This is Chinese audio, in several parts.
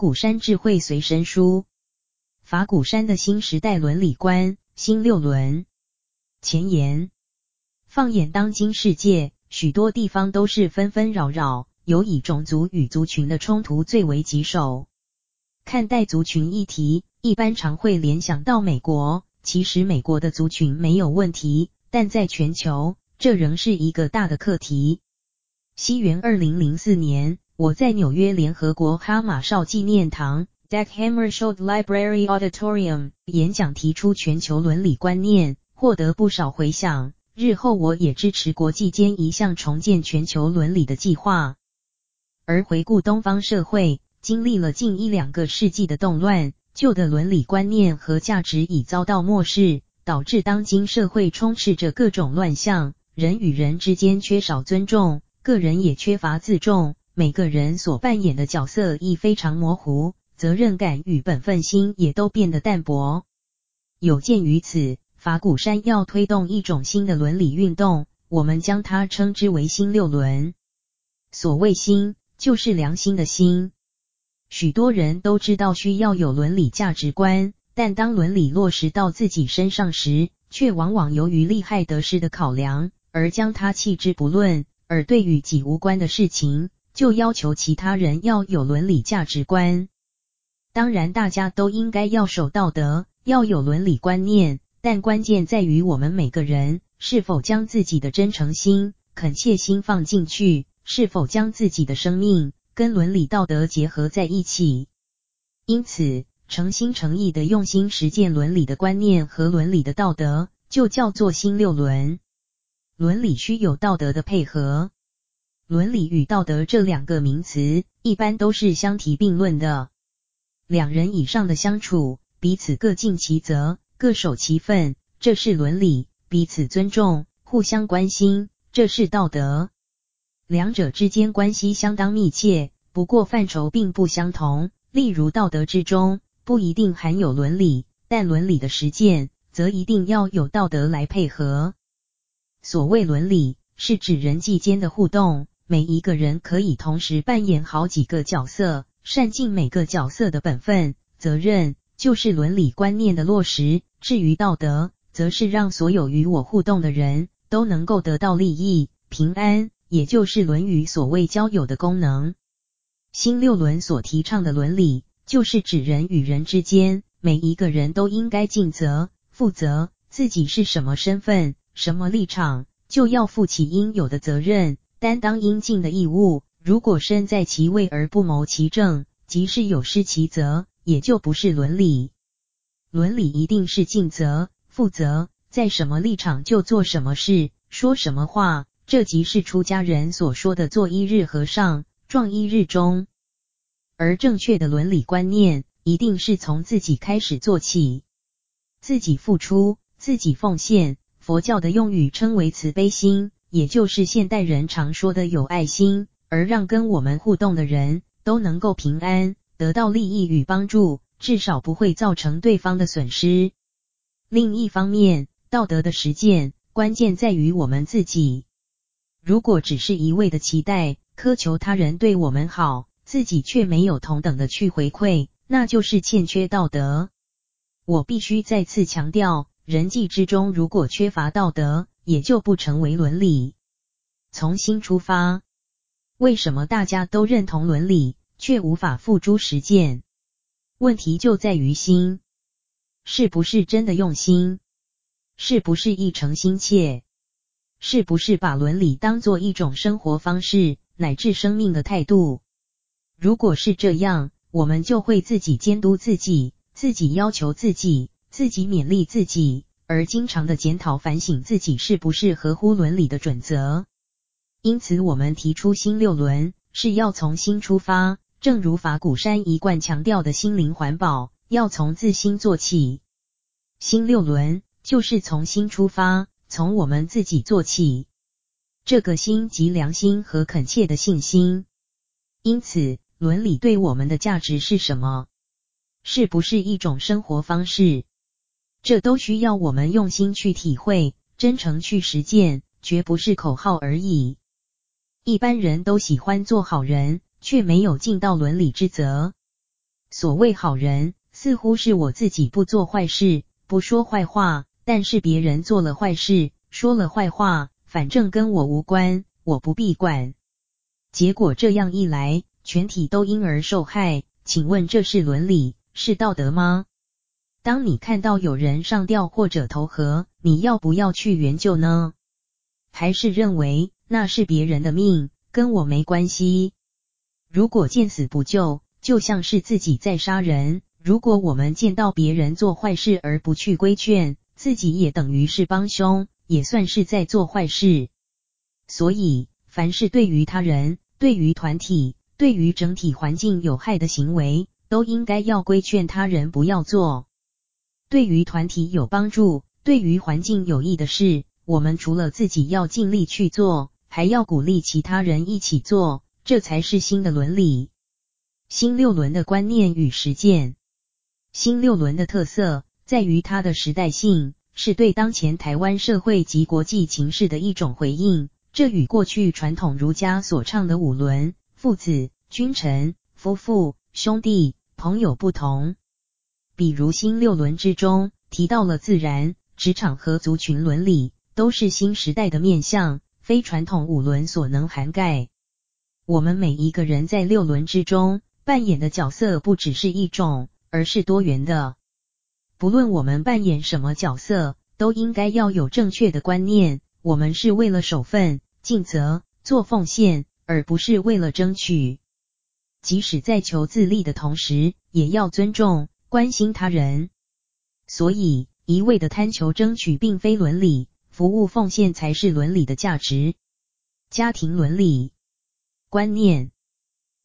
古山智慧随身书，法古山的新时代伦理观，新六伦。前言：放眼当今世界，许多地方都是纷纷扰扰，尤以种族与族群的冲突最为棘手。看待族群议题，一般常会联想到美国，其实美国的族群没有问题，但在全球，这仍是一个大的课题。西元二零零四年，我在纽约联合国哈马少纪念堂 （Dag Hammarskjöld Library Auditorium） 演讲，提出全球伦理观念，获得不少回响。日后我也支持国际间一项重建全球伦理的计划。而回顾东方社会，经历了近一两个世纪的动乱，旧的伦理观念和价值已遭到漠视，导致当今社会充斥着各种乱象，人与人之间缺少尊重。个人也缺乏自重，每个人所扮演的角色亦非常模糊，责任感与本分心也都变得淡薄。有鉴于此，法鼓山要推动一种新的伦理运动，我们将它称之为新六伦。所谓新，就是良心的心。许多人都知道需要有伦理价值观，但当伦理落实到自己身上时，却往往由于利害得失的考量，而将它弃之不论。而对与己无关的事情，就要求其他人要有伦理价值观。当然，大家都应该要守道德，要有伦理观念，但关键在于我们每个人是否将自己的真诚心、恳切心放进去，是否将自己的生命跟伦理道德结合在一起。因此，诚心诚意的用心实践伦理的观念和伦理的道德，就叫做新六伦。伦理需有道德的配合，伦理与道德这两个名词一般都是相提并论的。两人以上的相处，彼此各尽其责，各守其分，这是伦理；彼此尊重，互相关心，这是道德。两者之间关系相当密切，不过范畴并不相同。例如，道德之中不一定含有伦理，但伦理的实践则一定要有道德来配合。所谓伦理，是指人际间的互动，每一个人可以同时扮演好几个角色，善尽每个角色的本分责任，就是伦理观念的落实。至于道德，则是让所有与我互动的人都能够得到利益、平安，也就是论语所谓交友的功能。新六伦所提倡的伦理，就是指人与人之间，每一个人都应该尽责、负责，自己是什么身份。什么立场，就要负起应有的责任，担当应尽的义务。如果身在其位而不谋其政，即是有失其责，也就不是伦理。伦理一定是尽责、负责，在什么立场就做什么事、说什么话，这即是出家人所说的“做一日和尚，撞一日钟”。而正确的伦理观念，一定是从自己开始做起，自己付出，自己奉献。佛教的用语称为慈悲心，也就是现代人常说的有爱心，而让跟我们互动的人都能够平安，得到利益与帮助，至少不会造成对方的损失。另一方面，道德的实践关键在于我们自己。如果只是一味的期待、苛求他人对我们好，自己却没有同等的去回馈，那就是欠缺道德。我必须再次强调。人际之中，如果缺乏道德，也就不成为伦理。从心出发，为什么大家都认同伦理，却无法付诸实践？问题就在于心，是不是真的用心？是不是一诚心切？是不是把伦理当做一种生活方式，乃至生命的态度？如果是这样，我们就会自己监督自己，自己要求自己。自己勉励自己，而经常的检讨反省自己是不是合乎伦理的准则。因此，我们提出新六伦是要从心出发，正如法鼓山一贯强调的心灵环保，要从自心做起。新六伦就是从心出发，从我们自己做起。这个心即良心和恳切的信心。因此，伦理对我们的价值是什么？是不是一种生活方式？这都需要我们用心去体会，真诚去实践，绝不是口号而已。一般人都喜欢做好人，却没有尽到伦理之责。所谓好人，似乎是我自己不做坏事，不说坏话，但是别人做了坏事，说了坏话，反正跟我无关，我不必管。结果这样一来，全体都因而受害。请问这是伦理，是道德吗？当你看到有人上吊或者投河，你要不要去援救呢？还是认为那是别人的命，跟我没关系？如果见死不救，就像是自己在杀人。如果我们见到别人做坏事而不去规劝，自己也等于是帮凶，也算是在做坏事。所以，凡是对于他人、对于团体、对于整体环境有害的行为，都应该要规劝他人不要做。对于团体有帮助、对于环境有益的事，我们除了自己要尽力去做，还要鼓励其他人一起做，这才是新的伦理。新六伦的观念与实践。新六伦的特色在于它的时代性，是对当前台湾社会及国际情势的一种回应。这与过去传统儒家所倡的五伦——父子、君臣、夫妇、兄弟、朋友不同。比如新六轮之中提到了自然、职场和族群伦理，都是新时代的面向，非传统五轮所能涵盖。我们每一个人在六轮之中扮演的角色不只是一种，而是多元的。不论我们扮演什么角色，都应该要有正确的观念。我们是为了守分、尽责、做奉献，而不是为了争取。即使在求自立的同时，也要尊重、关心他人。所以，一味的贪求争取并非伦理，服务奉献才是伦理的价值。家庭伦理观念，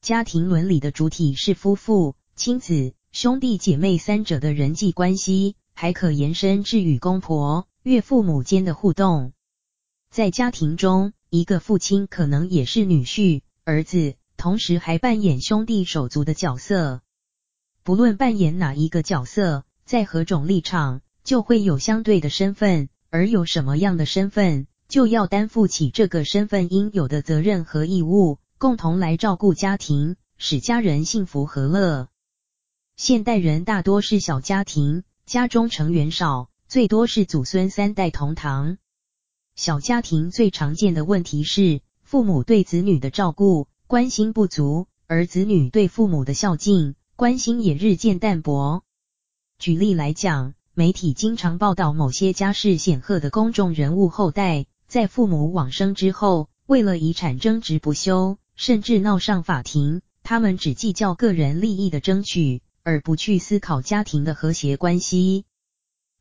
家庭伦理的主体是夫妇、亲子、兄弟姐妹三者的人际关系，还可延伸至与公婆、岳父母间的互动。在家庭中，一个父亲可能也是女婿、儿子，同时还扮演兄弟手足的角色。不论扮演哪一个角色，在何种立场，就会有相对的身份，而有什么样的身份，就要担负起这个身份应有的责任和义务，共同来照顾家庭，使家人幸福和乐。现代人大多是小家庭，家中成员少，最多是祖孙三代同堂。小家庭最常见的问题是，父母对子女的照顾关心不足，而子女对父母的孝敬关心也日渐淡薄。举例来讲，媒体经常报道某些家世显赫的公众人物后代，在父母往生之后，为了遗产争执不休，甚至闹上法庭。他们只计较个人利益的争取，而不去思考家庭的和谐关系。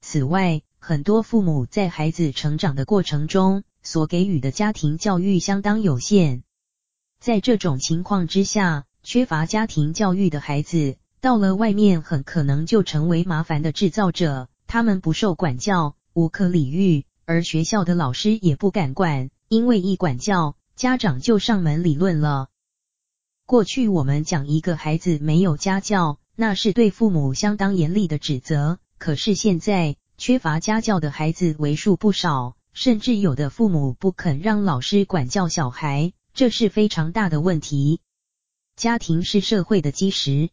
此外，很多父母在孩子成长的过程中，所给予的家庭教育相当有限。在这种情况之下，缺乏家庭教育的孩子，到了外面很可能就成为麻烦的制造者。他们不受管教，无可理喻，而学校的老师也不敢管，因为一管教，家长就上门理论了。过去我们讲一个孩子没有家教，那是对父母相当严厉的指责。可是现在，缺乏家教的孩子为数不少，甚至有的父母不肯让老师管教小孩，这是非常大的问题。家庭是社会的基石，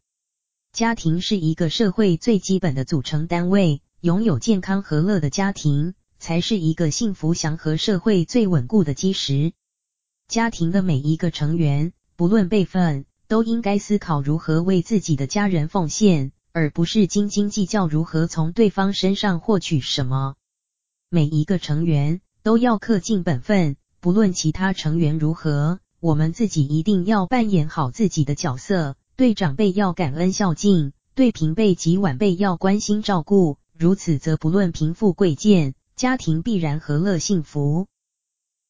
家庭是一个社会最基本的组成单位，拥有健康和乐的家庭，才是一个幸福祥和社会最稳固的基石。家庭的每一个成员，不论辈分，都应该思考如何为自己的家人奉献。而不是斤斤计较如何从对方身上获取什么。每一个成员都要恪尽本分，不论其他成员如何，我们自己一定要扮演好自己的角色。对长辈要感恩孝敬，对平辈及晚辈要关心照顾。如此则不论贫富贵贱，家庭必然和乐幸福。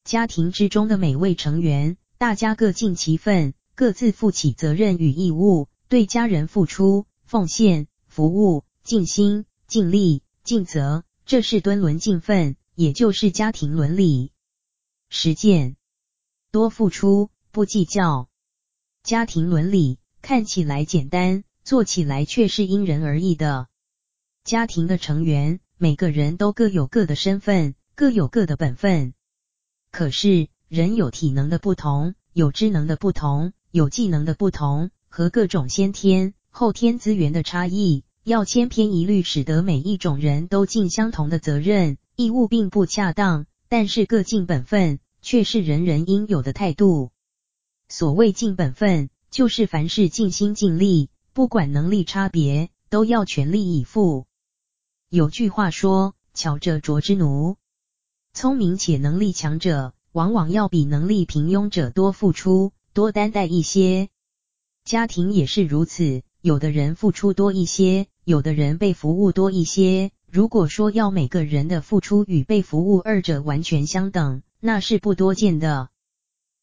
家庭之中的每位成员，大家各尽其分，各自负起责任与义务，对家人付出。奉献、服务、尽心、尽力、尽责，这是敦伦敬分，也就是家庭伦理。实践，多付出，不计较。家庭伦理看起来简单，做起来却是因人而异的。家庭的成员，每个人都各有各的身份，各有各的本分。可是，人有体能的不同，有知能的不同，有技能的不同，和各种先天。后天资源的差异，要千篇一律使得每一种人都尽相同的责任义务，并不恰当。但是各尽本分，却是人人应有的态度。所谓尽本分，就是凡事尽心尽力，不管能力差别，都要全力以赴。有句话说：“巧者拙之奴。”聪明且能力强者，往往要比能力平庸者多付出、多担待一些。家庭也是如此，有的人付出多一些，有的人被服务多一些。如果说要每个人的付出与被服务二者完全相等，那是不多见的。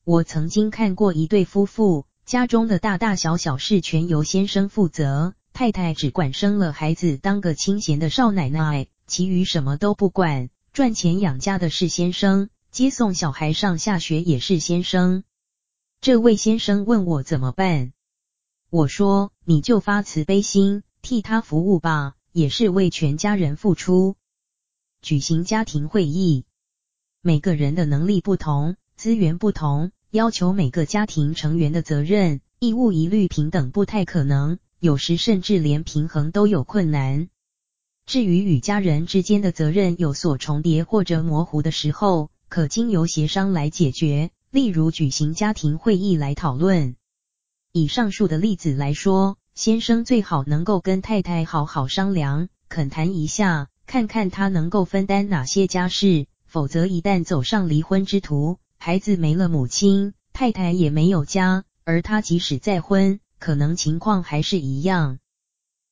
我曾经看过一对夫妇，家中的大大小小事全由先生负责，太太只管生了孩子，当个清闲的少奶奶，其余什么都不管。赚钱养家的是先生，接送小孩上下学也是先生。这位先生问我怎么办，我说你就发慈悲心，替他服务吧。也是为全家人付出。举行家庭会议，每个人的能力不同，资源不同，要求每个家庭成员的责任义务一律平等不太可能，有时甚至连平衡都有困难。至于与家人之间的责任有所重叠或者模糊的时候，可经由协商来解决，例如举行家庭会议来讨论。以上述的例子来说。先生最好能够跟太太好好商量，恳谈一下，看看他能够分担哪些家事。否则，一旦走上离婚之途，孩子没了母亲，太太也没有家，而他即使再婚，可能情况还是一样。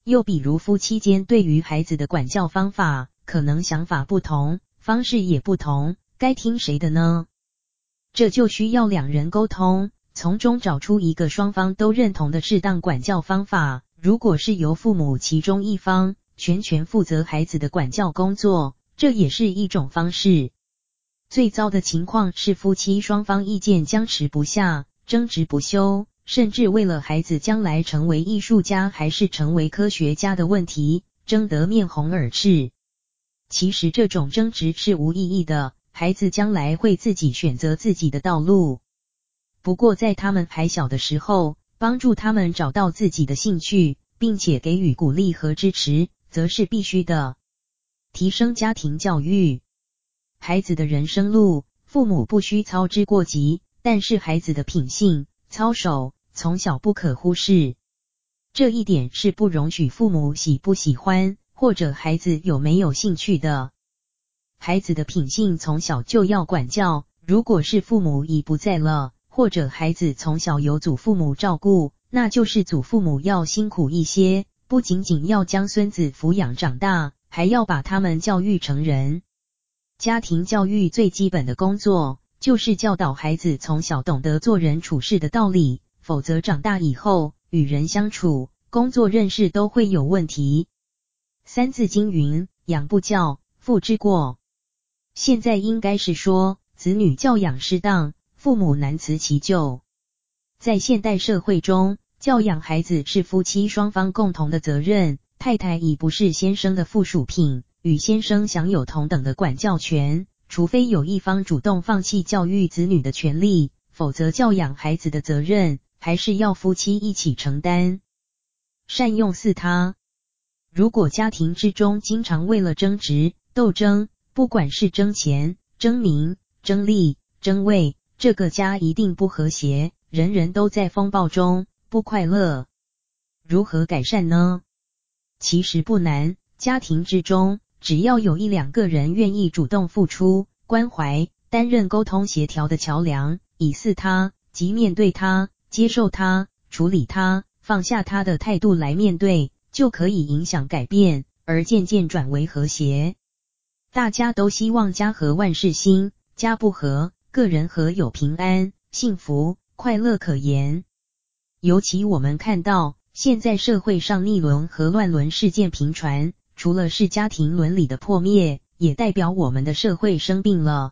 又比如夫妻间对于孩子的管教方法，可能想法不同，方式也不同，该听谁的呢？这就需要两人沟通。从中找出一个双方都认同的适当管教方法。如果是由父母其中一方全权负责孩子的管教工作，这也是一种方式。最糟的情况是夫妻双方意见僵持不下，争执不休，甚至为了孩子将来成为艺术家还是成为科学家的问题，争得面红耳赤。其实这种争执是无意义的，孩子将来会自己选择自己的道路。不过，在他们还小的时候，帮助他们找到自己的兴趣，并且给予鼓励和支持，则是必须的。提升家庭教育，孩子的人生路，父母不需操之过急，但是孩子的品性、操守，从小不可忽视。这一点是不容许父母喜不喜欢，或者孩子有没有兴趣的。孩子的品性从小就要管教，如果是父母已不在了。或者孩子从小由祖父母照顾，那就是祖父母要辛苦一些，不仅仅要将孙子抚养长大，还要把他们教育成人。家庭教育最基本的工作，就是教导孩子从小懂得做人处事的道理，否则长大以后与人相处、工作认识都会有问题。三字经云：“养不教，父之过。”现在应该是说，子女教养失当。父母难辞其咎。在现代社会中，教养孩子是夫妻双方共同的责任。太太已不是先生的附属品，与先生享有同等的管教权。除非有一方主动放弃教育子女的权利，否则教养孩子的责任还是要夫妻一起承担。善用四他。如果家庭之中经常为了争执、斗争，不管是争钱、争名、争利、争位。这个家一定不和谐，人人都在风暴中，不快乐。如何改善呢？其实不难，家庭之中只要有一两个人愿意主动付出关怀，担任沟通协调的桥梁，以似他，即面对他、接受他、处理他、放下他的态度来面对，就可以影响改变，而渐渐转为和谐。大家都希望家和万事兴，家不和。个人和有平安、幸福、快乐可言。尤其我们看到现在社会上逆伦和乱伦事件频传，除了是家庭伦理的破灭，也代表我们的社会生病了。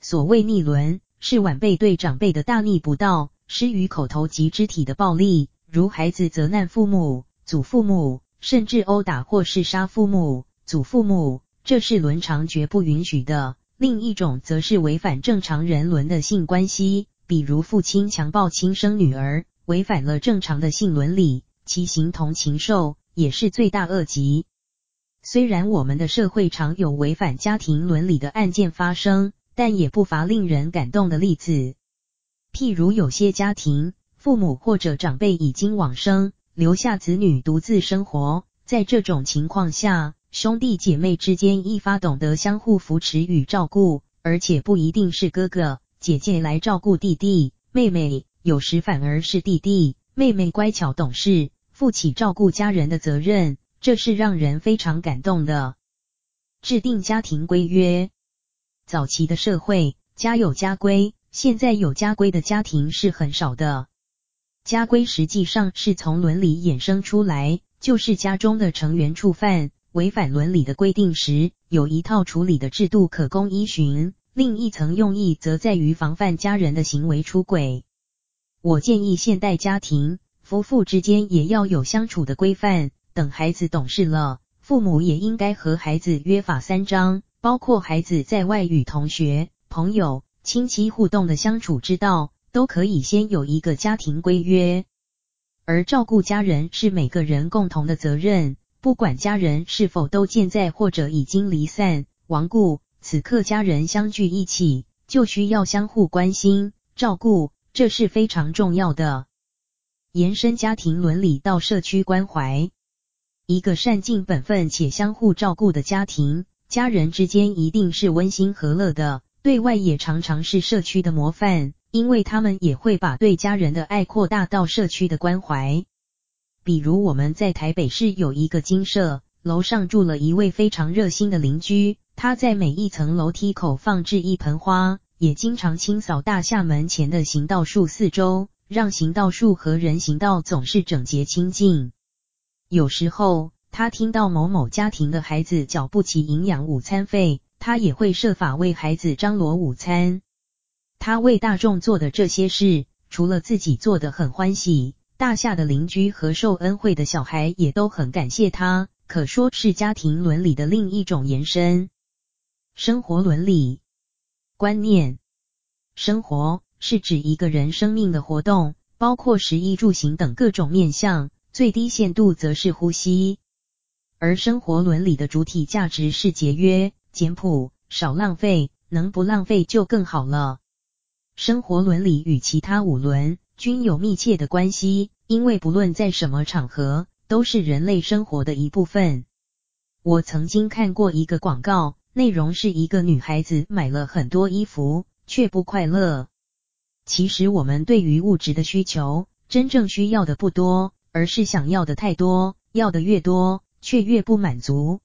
所谓逆伦，是晚辈对长辈的大逆不道，施于口头及肢体的暴力，如孩子责难父母、祖父母，甚至殴打或是杀父母、祖父母，这是伦常绝不允许的。另一种则是违反正常人伦的性关系，比如父亲强暴亲生女儿，违反了正常的性伦理，其形同禽兽，也是罪大恶极。虽然我们的社会常有违反家庭伦理的案件发生，但也不乏令人感动的例子。譬如有些家庭，父母或者长辈已经往生，留下子女独自生活，在这种情况下，兄弟姐妹之间一发懂得相互扶持与照顾，而且不一定是哥哥姐姐来照顾弟弟妹妹，有时反而是弟弟妹妹乖巧懂事，负起照顾家人的责任，这是让人非常感动的。制定家庭规约，早期的社会家有家规，现在有家规的家庭是很少的。家规实际上是从伦理衍生出来，就是家中的成员触犯。违反伦理的规定时，有一套处理的制度可供依循。另一层用意则在于防范家人的行为出轨。我建议现代家庭夫妇之间也要有相处的规范。等孩子懂事了，父母也应该和孩子约法三章，包括孩子在外与同学、朋友、亲戚互动的相处之道，都可以先有一个家庭规约。而照顾家人是每个人共同的责任。不管家人是否都健在或者已经离散、亡故，此刻家人相聚一起，就需要相互关心、照顾，这是非常重要的。延伸家庭伦理到社区关怀，一个善尽本分且相互照顾的家庭，家人之间一定是温馨和乐的，对外也常常是社区的模范，因为他们也会把对家人的爱扩大到社区的关怀。比如我们在台北市有一个精舍，楼上住了一位非常热心的邻居，他在每一层楼梯口放置一盆花，也经常清扫大厦门前的行道树四周，让行道树和人行道总是整洁清净。有时候他听到某某家庭的孩子缴不起营养午餐费，他也会设法为孩子张罗午餐。他为大众做的这些事，除了自己做得很欢喜。大厦的邻居和受恩惠的小孩也都很感谢他，可说是家庭伦理的另一种延伸。生活伦理观念，生活是指一个人生命的活动，包括食衣住行等各种面向，最低限度则是呼吸。而生活伦理的主体价值是节约、简朴、少浪费，能不浪费就更好了。生活伦理与其他五伦均有密切的关系，因为不论在什么场合，都是人类生活的一部分。我曾经看过一个广告，内容是一个女孩子买了很多衣服，却不快乐。其实我们对于物质的需求，真正需要的不多，而是想要的太多，要的越多，却越不满足。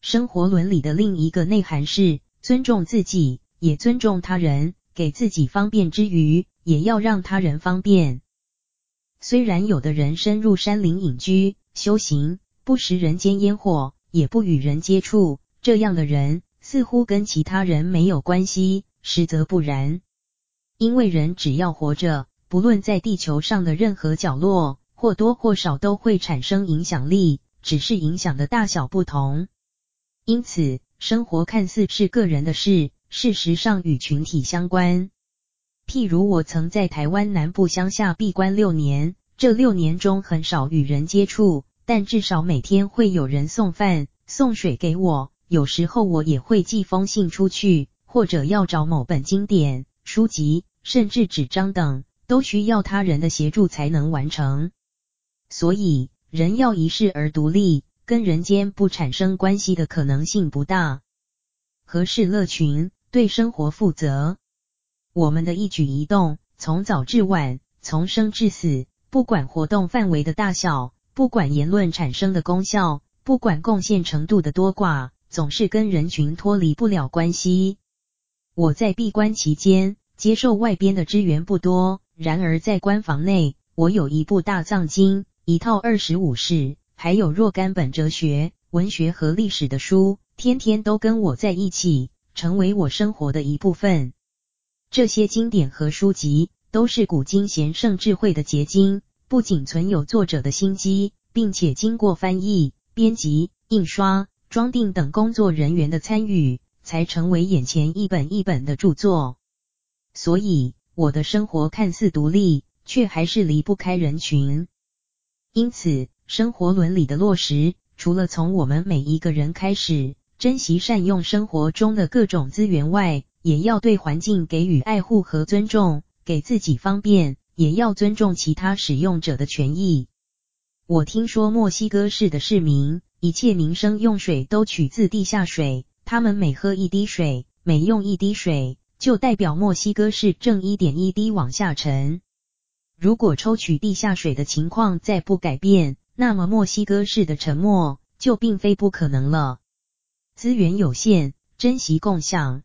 生活伦理的另一个内涵是尊重自己，也尊重他人，给自己方便之余，也要让他人方便。虽然有的人深入山林隐居修行，不食人间烟火，也不与人接触，这样的人似乎跟其他人没有关系，实则不然。因为人只要活着，不论在地球上的任何角落，或多或少都会产生影响力，只是影响的大小不同。因此，生活看似是个人的事，事实上与群体相关。譬如我曾在台湾南部乡下闭关六年，这六年中很少与人接触，但至少每天会有人送饭、送水给我。有时候我也会寄封信出去，或者要找某本经典、书籍，甚至纸张等，都需要他人的协助才能完成。所以，人要一世而独立，跟人间不产生关系的可能性不大。和事乐群，对生活负责。我们的一举一动，从早至晚，从生至死，不管活动范围的大小，不管言论产生的功效，不管贡献程度的多寡，总是跟人群脱离不了关系。我在闭关期间，接受外边的支援不多，然而在关房内，我有一部大藏经，一套二十五士，还有若干本哲学、文学和历史的书，天天都跟我在一起，成为我生活的一部分。这些经典和书籍都是古今贤圣智慧的结晶，不仅存有作者的心机，并且经过翻译、编辑、印刷、装订等工作人员的参与，才成为眼前一本一本的著作。所以，我的生活看似独立，却还是离不开人群。因此，生活伦理的落实，除了从我们每一个人开始，珍惜善用生活中的各种资源外，也要对环境给予爱护和尊重，给自己方便，也要尊重其他使用者的权益。我听说墨西哥市的市民，一切民生用水都取自地下水，他们每喝一滴水，每用一滴水，就代表墨西哥市正一点一滴往下沉。如果抽取地下水的情况再不改变，那么墨西哥市的沉没就并非不可能了。资源有限，珍惜共享。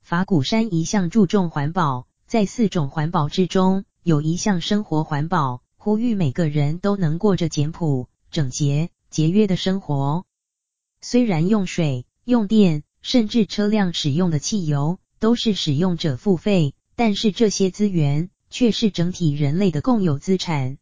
法鼓山一向注重环保，在四种环保之中，有一项生活环保，呼吁每个人都能过着简朴、整洁、节约的生活。虽然用水、用电，甚至车辆使用的汽油都是使用者付费，但是这些资源却是整体人类的共有资产。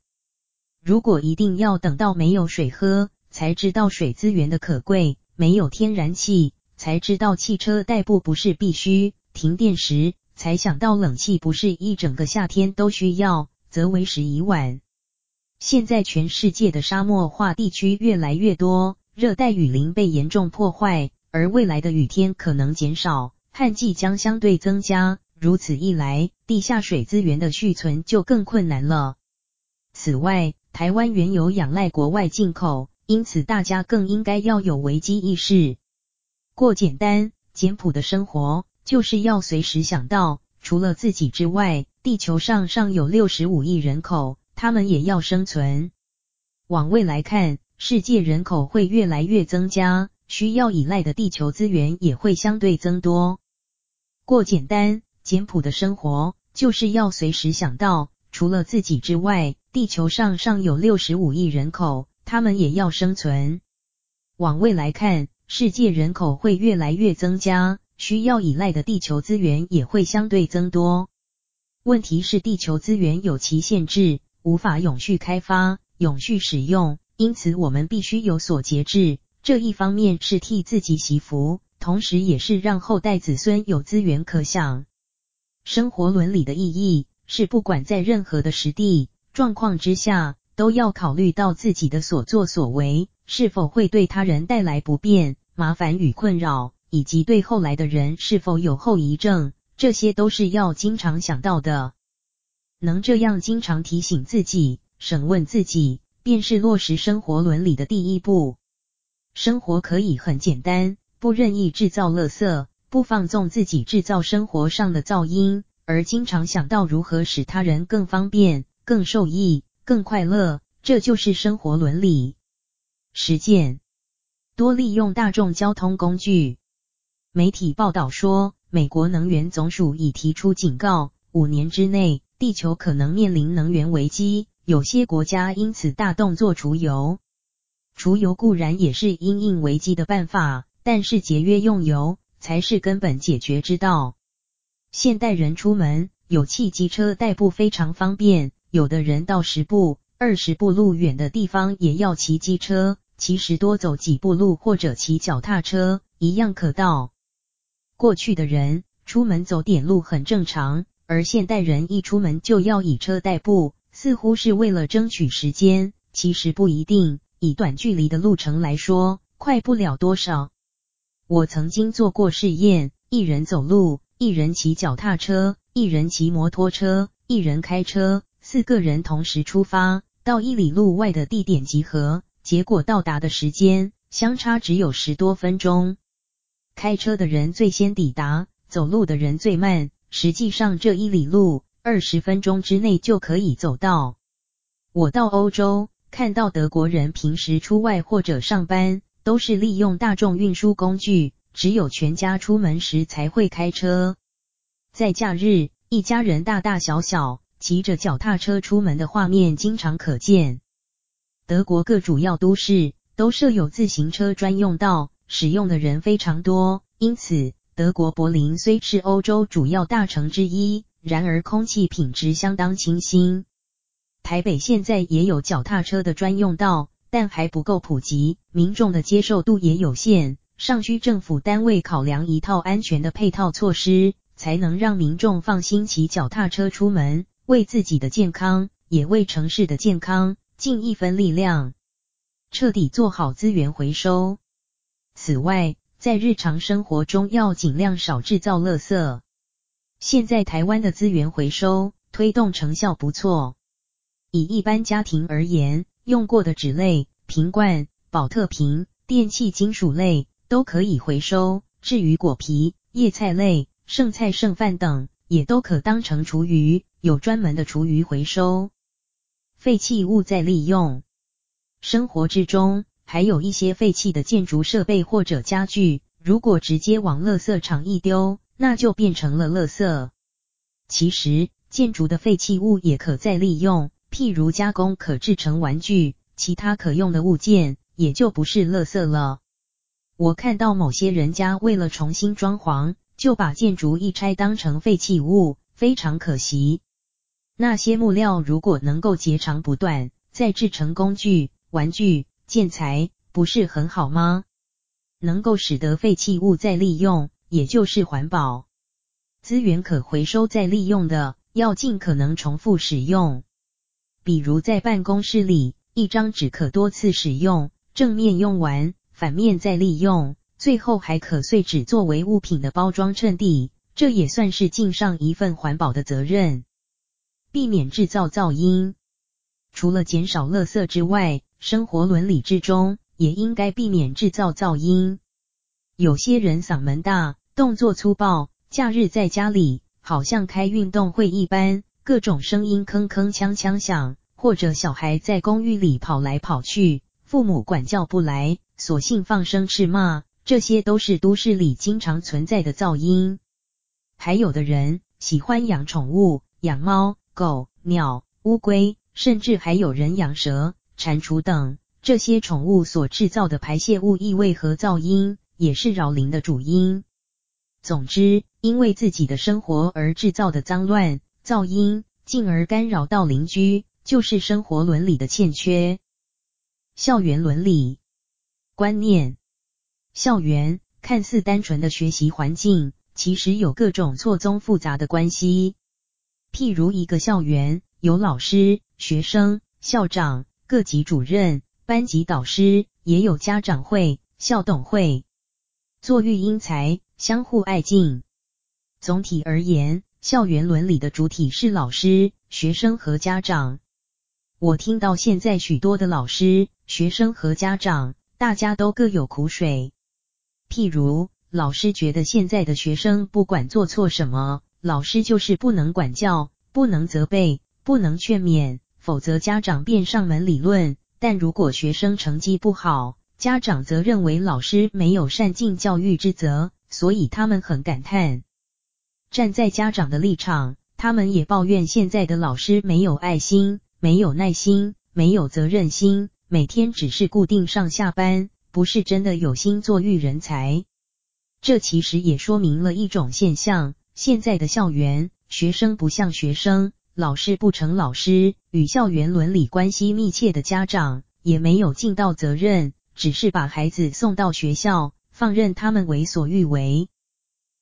如果一定要等到没有水喝，才知道水资源的可贵。没有天然气，才知道汽车代步不是必须；停电时，才想到冷气不是一整个夏天都需要，则为时已晚。现在全世界的沙漠化地区越来越多，热带雨林被严重破坏，而未来的雨天可能减少，旱季将相对增加。如此一来，地下水资源的蓄存就更困难了。此外，台湾原油仰赖国外进口。因此，大家更应该要有危机意识，过简单简朴的生活，就是要随时想到，除了自己之外，地球上尚有六十五亿人口，他们也要生存。往未来看，世界人口会越来越增加，需要依赖的地球资源也会相对增多。过简单简朴的生活，就是要随时想到，除了自己之外，地球上尚有六十五亿人口。他们也要生存。往未来看，世界人口会越来越增加，需要依赖的地球资源也会相对增多。问题是，地球资源有其限制，无法永续开发、永续使用，因此我们必须有所节制。这一方面是替自己祈福，同时也是让后代子孙有资源可享。生活伦理的意义是，不管在任何的实地状况之下。都要考虑到自己的所作所为是否会对他人带来不便、麻烦与困扰，以及对后来的人是否有后遗症，这些都是要经常想到的。能这样经常提醒自己、审问自己，便是落实生活伦理的第一步。生活可以很简单，不任意制造垃圾，不放纵自己制造生活上的噪音，而经常想到如何使他人更方便、更受益。更快乐，这就是生活伦理。实践，多利用大众交通工具。媒体报道说，美国能源总署已提出警告，五年之内，地球可能面临能源危机。有些国家因此大动作除油。除油固然也是因应危机的办法，但是节约用油才是根本解决之道。现代人出门，有汽机车代步非常方便。有的人到十步、二十步路远的地方也要骑机车，其实多走几步路或者骑脚踏车一样可到。过去的人出门走点路很正常，而现代人一出门就要以车代步，似乎是为了争取时间，其实不一定。以短距离的路程来说，快不了多少。我曾经做过试验，一人走路，一人骑脚踏车，一人骑摩托车，一人开车。四个人同时出发，到一里路外的地点集合，结果到达的时间相差只有十多分钟。开车的人最先抵达，走路的人最慢。实际上这一里路二十分钟之内就可以走到。我到欧洲看到德国人平时出外或者上班都是利用大众运输工具，只有全家出门时才会开车。在假日，一家人大大小小。骑着脚踏车出门的画面经常可见。德国各主要都市都设有自行车专用道，使用的人非常多。因此，德国柏林虽是欧洲主要大城之一，然而空气品质相当清新。台北现在也有脚踏车的专用道，但还不够普及，民众的接受度也有限，尚需政府单位考量一套安全的配套措施，才能让民众放心骑脚踏车出门。为自己的健康，也为城市的健康，尽一分力量，彻底做好资源回收。此外，在日常生活中要尽量少制造垃圾。现在台湾的资源回收推动成效不错。以一般家庭而言，用过的纸类、瓶罐、宝特瓶、电器金属类都可以回收。至于果皮、叶菜类、剩菜剩饭等，也都可当成厨余，有专门的厨余回收。废弃物再利用，生活之中还有一些废弃的建筑设备或者家具，如果直接往垃圾场一丢，那就变成了垃圾。其实，建筑的废弃物也可再利用，譬如加工可制成玩具，其他可用的物件也就不是垃圾了。我看到某些人家为了重新装潢，就把建筑一拆当成废弃物，非常可惜。那些木料如果能够截长补短，再制成工具、玩具、建材，不是很好吗？能够使得废弃物再利用，也就是环保。资源可回收再利用的，要尽可能重复使用。比如在办公室里，一张纸可多次使用，正面用完。反面再利用，最后还可碎纸作为物品的包装衬底，这也算是尽上一份环保的责任。避免制造噪音，除了减少垃圾之外，生活伦理之中也应该避免制造噪音。有些人嗓门大，动作粗暴，假日在家里好像开运动会一般，各种声音铿铿锵锵响，或者小孩在公寓里跑来跑去，父母管教不来。索性放声斥骂，这些都是都市里经常存在的噪音。还有的人喜欢养宠物，养猫、狗、鸟、乌龟，甚至还有人养蛇、蟾蜍等。这些宠物所制造的排泄物异味和噪音，也是扰邻的主因。总之，因为自己的生活而制造的脏乱、噪音，进而干扰到邻居，就是生活伦理的欠缺。校园伦理。观念，校园看似单纯的学习环境，其实有各种错综复杂的关系。譬如一个校园有老师、学生、校长、各级主任、班级导师，也有家长会、校董会，做育英才，相互爱敬。总体而言，校园伦理的主体是老师、学生和家长。我听到现在许多的老师、学生和家长。大家都各有苦水，譬如老师觉得现在的学生不管做错什么，老师就是不能管教、不能责备、不能劝勉，否则家长便上门理论。但如果学生成绩不好，家长则认为老师没有善尽教育之责，所以他们很感叹。站在家长的立场，他们也抱怨现在的老师没有爱心、没有耐心、没有责任心。每天只是固定上下班，不是真的有心作育人才。这其实也说明了一种现象：现在的校园，学生不像学生，老师不成老师，与校园伦理关系密切的家长也没有尽到责任，只是把孩子送到学校，放任他们为所欲为。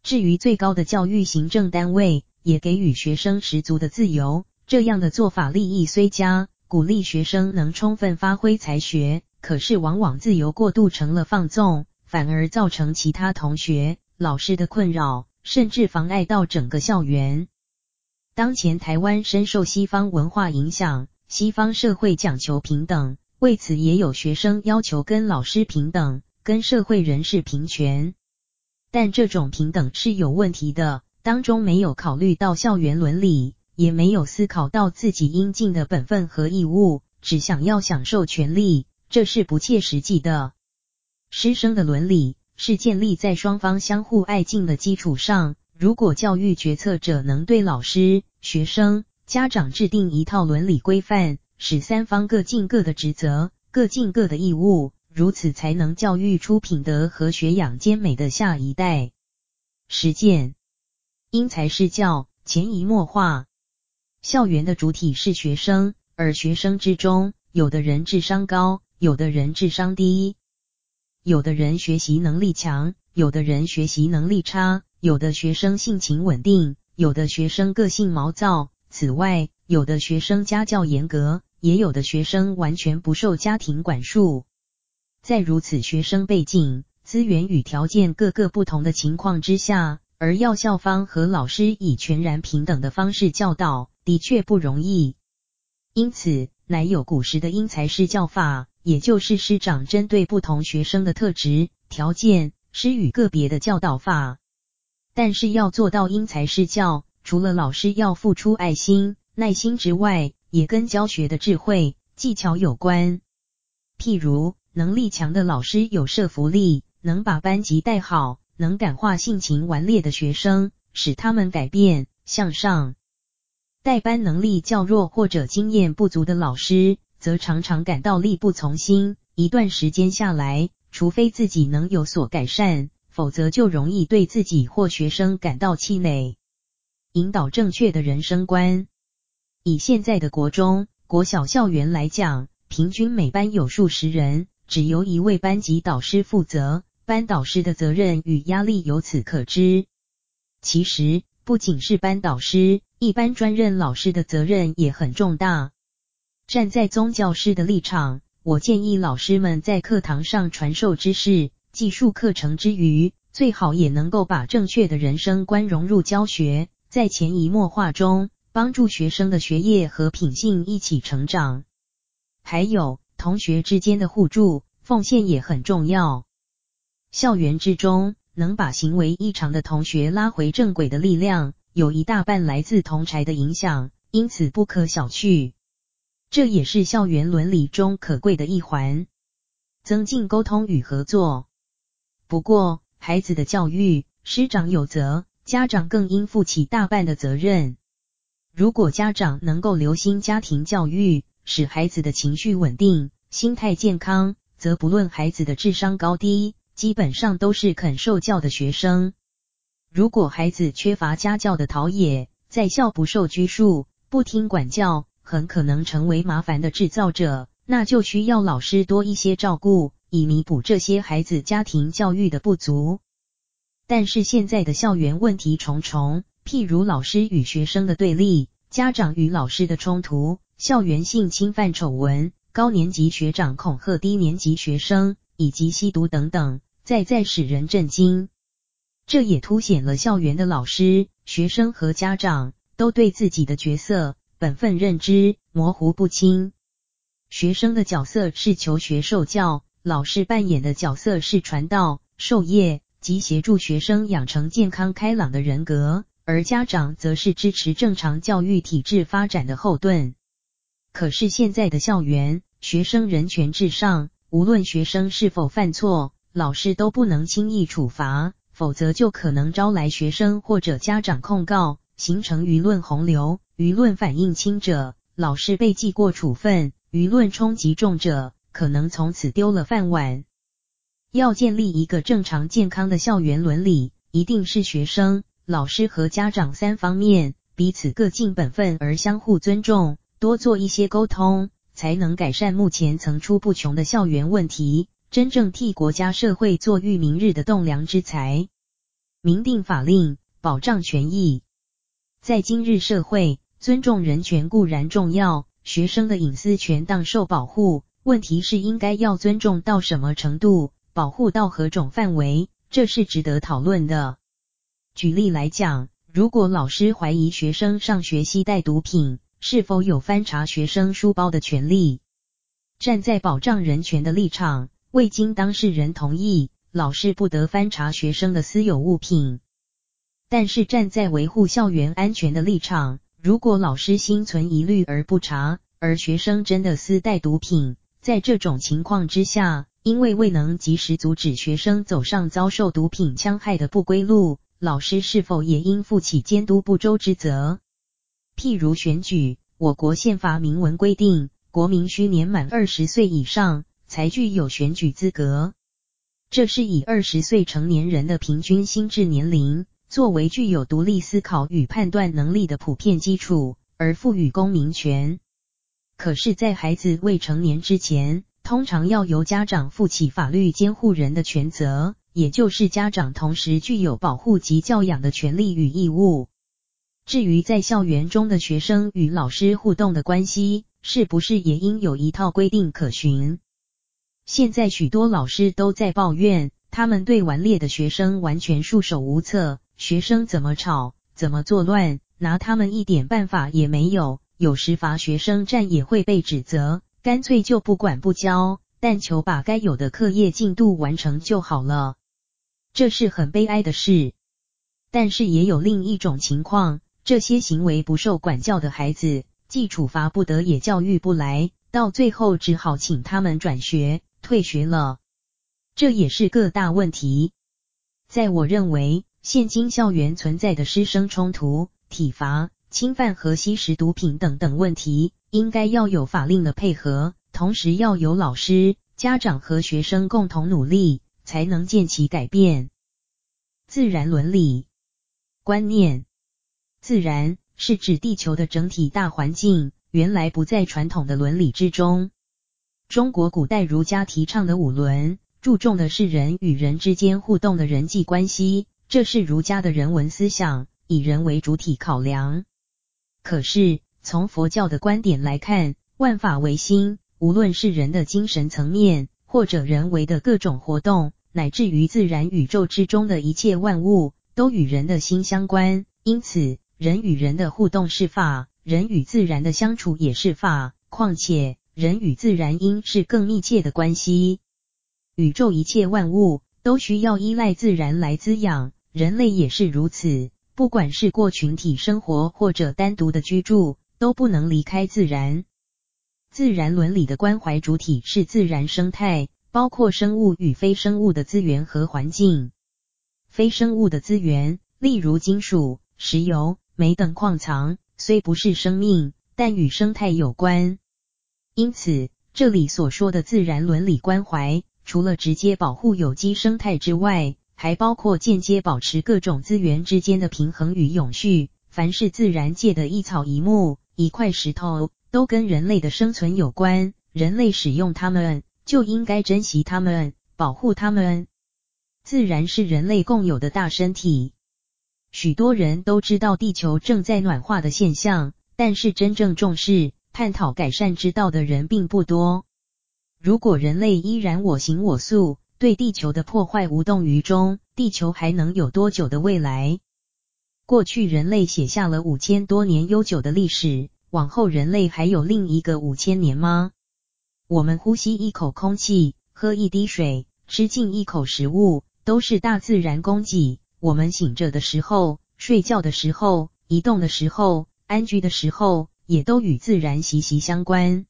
至于最高的教育行政单位，也给予学生十足的自由，这样的做法利益虽佳。鼓励学生能充分发挥才学，可是往往自由过度成了放纵，反而造成其他同学、老师的困扰，甚至妨碍到整个校园。当前台湾深受西方文化影响，西方社会讲求平等，为此也有学生要求跟老师平等，跟社会人士平权。但这种平等是有问题的，当中没有考虑到校园伦理。也没有思考到自己应尽的本分和义务，只想要享受权利，这是不切实际的。师生的伦理是建立在双方相互爱敬的基础上。如果教育决策者能对老师、学生、家长制定一套伦理规范，使三方各尽各的职责，各尽各的义务，如此才能教育出品德和学养兼美的下一代。实践，因材施教，潜移默化。校园的主体是学生，而学生之中，有的人智商高，有的人智商低；有的人学习能力强，有的人学习能力差；有的学生性情稳定，有的学生个性毛躁。此外，有的学生家教严格，也有的学生完全不受家庭管束。在如此学生背景、资源与条件各个不同的情况之下，而要校方和老师以全然平等的方式教导，的确不容易。因此，乃有古时的因材施教法，也就是师长针对不同学生的特质、条件，施予个别的教导法。但是要做到因材施教，除了老师要付出爱心、耐心之外，也跟教学的智慧、技巧有关。譬如，能力强的老师有说服力，能把班级带好，能感化性情顽劣的学生，使他们改变向上。带班能力较弱或者经验不足的老师，则常常感到力不从心。一段时间下来，除非自己能有所改善，否则就容易对自己或学生感到气馁。引导正确的人生观。以现在的国中、国小校园来讲，平均每班有数十人，只由一位班级导师负责，班导师的责任与压力由此可知。其实，不仅是班导师，一般专任老师的责任也很重大。站在宗教师的立场，我建议老师们在课堂上传授知识、技术课程之余，最好也能够把正确的人生观融入教学，在潜移默化中。帮助学生的学业和品性一起成长，还有同学之间的互助奉献也很重要。校园之中能把行为异常的同学拉回正轨的力量，有一大半来自同柴的影响，因此不可小觑。这也是校园伦理中可贵的一环，增进沟通与合作。不过，孩子的教育，师长有责，家长更应负起大半的责任。如果家长能够留心家庭教育，使孩子的情绪稳定、心态健康，则不论孩子的智商高低，基本上都是肯受教的学生。如果孩子缺乏家教的陶冶，在校不受拘束、不听管教，很可能成为麻烦的制造者，那就需要老师多一些照顾，以弥补这些孩子家庭教育的不足。但是现在的校园问题重重。譬如老师与学生的对立，家长与老师的冲突，校园性侵犯丑闻，高年级学长恐吓低年级学生，以及吸毒等等，再再使人震惊。这也凸显了校园的老师、学生和家长都对自己的角色、本分认知模糊不清。学生的角色是求学受教，老师扮演的角色是传道授业及协助学生养成健康开朗的人格。而家长则是支持正常教育体制发展的后盾。可是现在的校园，学生人权至上，无论学生是否犯错，老师都不能轻易处罚，否则就可能招来学生或者家长控告，形成舆论洪流。舆论反应轻者，老师被记过处分；舆论冲击重者，可能从此丢了饭碗。要建立一个正常健康的校园伦理，一定是学生。老师和家长三方面彼此各尽本分而相互尊重，多做一些沟通，才能改善目前层出不穷的校园问题，真正替国家社会做育明日的栋梁之才。明定法令，保障权益。在今日社会，尊重人权固然重要，学生的隐私权当受保护，问题是应该要尊重到什么程度，保护到何种范围，这是值得讨论的。举例来讲，如果老师怀疑学生上学携带毒品，是否有翻查学生书包的权利？站在保障人权的立场，未经当事人同意，老师不得翻查学生的私有物品。但是站在维护校园安全的立场，如果老师心存疑虑而不查，而学生真的私带毒品，在这种情况之下，因为未能及时阻止学生走上遭受毒品戕害的不归路。老师是否也应负起监督不周之责？譬如选举，我国宪法明文规定，国民需年满二十岁以上才具有选举资格。这是以二十岁成年人的平均心智年龄作为具有独立思考与判断能力的普遍基础，而赋予公民权。可是，在孩子未成年之前，通常要由家长负起法律监护人的权责。也就是家长同时具有保护及教养的权利与义务。至于在校园中的学生与老师互动的关系，是不是也应有一套规定可循？现在许多老师都在抱怨，他们对顽劣的学生完全束手无策，学生怎么吵，怎么作乱，拿他们一点办法也没有。有时罚学生站也会被指责，干脆就不管不教，但求把该有的课业进度完成就好了。这是很悲哀的事。但是也有另一种情况，这些行为不受管教的孩子，既处罚不得，也教育不来，到最后只好请他们转学、退学了。这也是个大问题。在我认为，现今校园存在的师生冲突、体罚、侵犯和吸食毒品等等问题，应该要有法令的配合，同时要有老师、家长和学生共同努力，才能见其改变。自然伦理观念，自然。是指地球的整体大环境，原来不在传统的伦理之中。中国古代儒家提倡的五伦，注重的是人与人之间互动的人际关系，这是儒家的人文思想，以人为主体考量。可是从佛教的观点来看，万法唯心，无论是人的精神层面，或者人为的各种活动，乃至于自然宇宙之中的一切万物，都与人的心相关。因此，人与人的互动是法，人与自然的相处也是法。况且，人与自然应是更密切的关系。宇宙一切万物都需要依赖自然来滋养，人类也是如此。不管是过群体生活或者单独的居住，都不能离开自然。自然伦理的关怀主体是自然生态，包括生物与非生物的资源和环境。非生物的资源，例如金属、石油。煤等矿藏虽不是生命，但与生态有关。因此，这里所说的自然伦理关怀，除了直接保护有机生态之外，还包括间接保持各种资源之间的平衡与永续。凡是自然界的一草一木、一块石头，都跟人类的生存有关。人类使用它们，就应该珍惜它们，保护它们。自然是人类共有的大身体。许多人都知道地球正在暖化的现象，但是真正重视、探讨改善之道的人并不多。如果人类依然我行我素，对地球的破坏无动于衷，地球还能有多久的未来？过去人类写下了五千多年悠久的历史，往后人类还有另一个五千年吗？我们呼吸一口空气，喝一滴水，吃进一口食物，都是大自然供给。我们醒着的时候、睡觉的时候、移动的时候、安居的时候，也都与自然息息相关。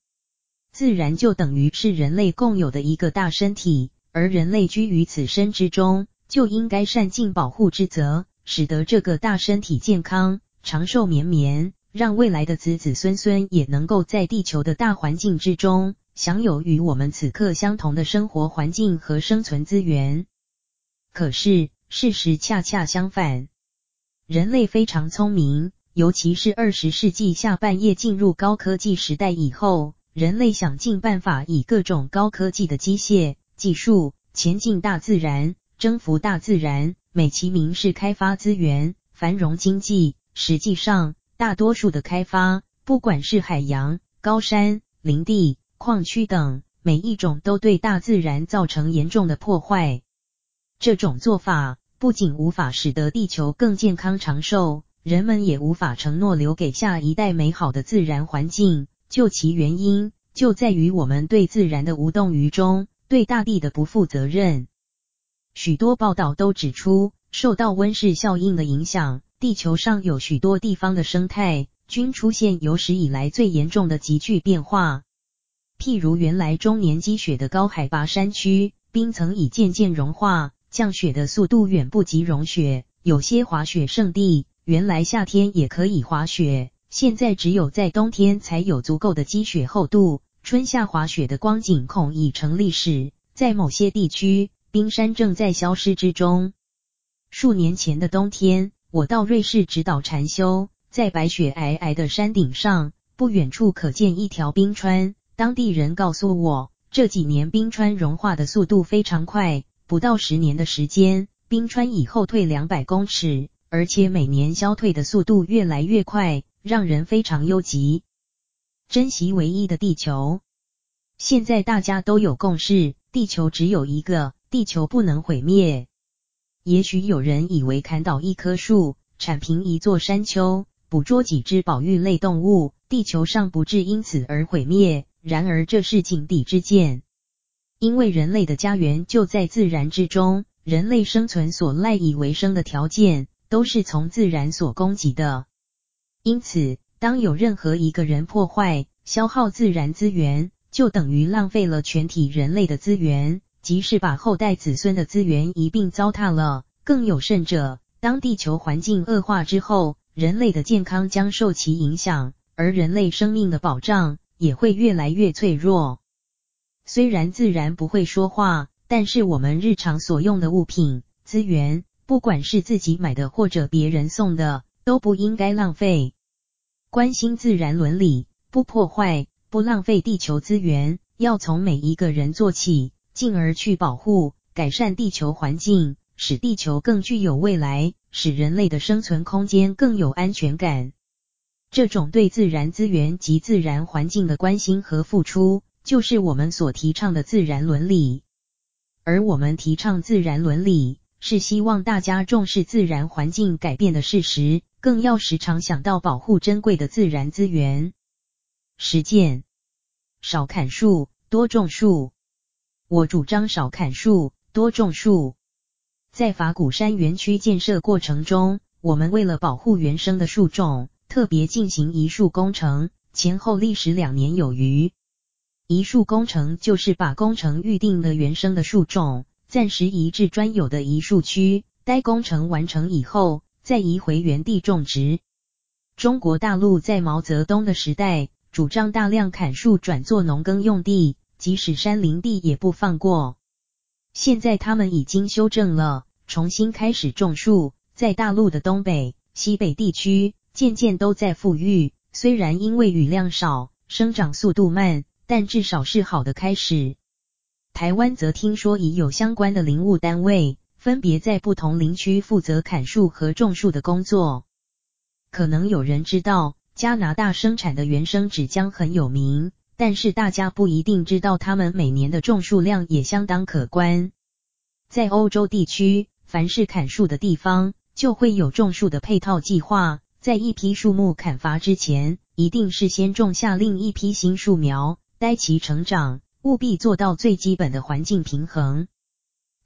自然就等于是人类共有的一个大身体，而人类居于此身之中，就应该善尽保护之责，使得这个大身体健康、长寿绵绵，让未来的子子孙孙也能够在地球的大环境之中，享有与我们此刻相同的生活环境和生存资源。可是，事实恰恰相反，人类非常聪明，尤其是二十世纪下半叶进入高科技时代以后，人类想尽办法以各种高科技的机械技术前进大自然，征服大自然，美其名是开发资源、繁荣经济。实际上，大多数的开发，不管是海洋、高山、林地、矿区等，每一种都对大自然造成严重的破坏。这种做法不仅无法使得地球更健康长寿，人们也无法承诺留给下一代美好的自然环境。究其原因，就在于我们对自然的无动于衷，对大地的不负责任。许多报道都指出，受到温室效应的影响，地球上有许多地方的生态均出现有史以来最严重的急剧变化。譬如原来终年积雪的高海拔山区，冰层已渐渐融化。降雪的速度远不及融雪，有些滑雪胜地原来夏天也可以滑雪，现在只有在冬天才有足够的积雪厚度，春夏滑雪的光景恐已成历史。在某些地区，冰山正在消失之中。数年前的冬天，我到瑞士指导禅修，在白雪皑皑的山顶上，不远处可见一条冰川。当地人告诉我，这几年冰川融化的速度非常快。不到十年的时间，冰川已后退两百公尺，而且每年消退的速度越来越快，让人非常忧急。珍惜唯一的地球。现在大家都有共识，地球只有一个，地球不能毁灭。也许有人以为砍倒一棵树，铲平一座山丘，捕捉几只保育类动物，地球上不致因此而毁灭。然而这是井底之见，因为人类的家园就在自然之中，人类生存所赖以为生的条件都是从自然所供给的。因此，当有任何一个人破坏、消耗自然资源，就等于浪费了全体人类的资源，即是把后代子孙的资源一并糟蹋了。更有甚者，当地球环境恶化之后，人类的健康将受其影响，而人类生命的保障也会越来越脆弱。虽然自然不会说话，但是我们日常所用的物品、资源，不管是自己买的或者别人送的，都不应该浪费。关心自然伦理，不破坏。不浪费地球资源，要从每一个人做起，进而去保护、改善地球环境，使地球更具有未来，使人类的生存空间更有安全感。这种对自然资源及自然环境的关心和付出，就是我们所提倡的自然伦理。而我们提倡自然伦理，是希望大家重视自然环境改变的事实，更要时常想到保护珍贵的自然资源。实践：少砍树，多种树。我主张少砍树，多种树。在法鼓山园区建设过程中，我们为了保护原生的树种，特别进行移树工程，前后历时两年有余。移树工程就是把工程预定的原生的树种，暂时移至专有的移树区，待工程完成以后，再移回原地种植。中国大陆在毛泽东的时代，主张大量砍树转作农耕用地，即使山林地也不放过。现在他们已经修正了，重新开始种树，在大陆的东北、西北地区渐渐都在富裕。虽然因为雨量少，生长速度慢，但至少是好的开始。台湾则听说已有相关的林务单位，分别在不同林区负责砍树和种树的工作。可能有人知道。加拿大生产的原生纸浆很有名，但是大家不一定知道，他们每年的种树量也相当可观。在欧洲地区，凡是砍树的地方，就会有种树的配套计划。在一批树木砍伐之前，一定是先种下另一批新树苗，待其成长，务必做到最基本的环境平衡。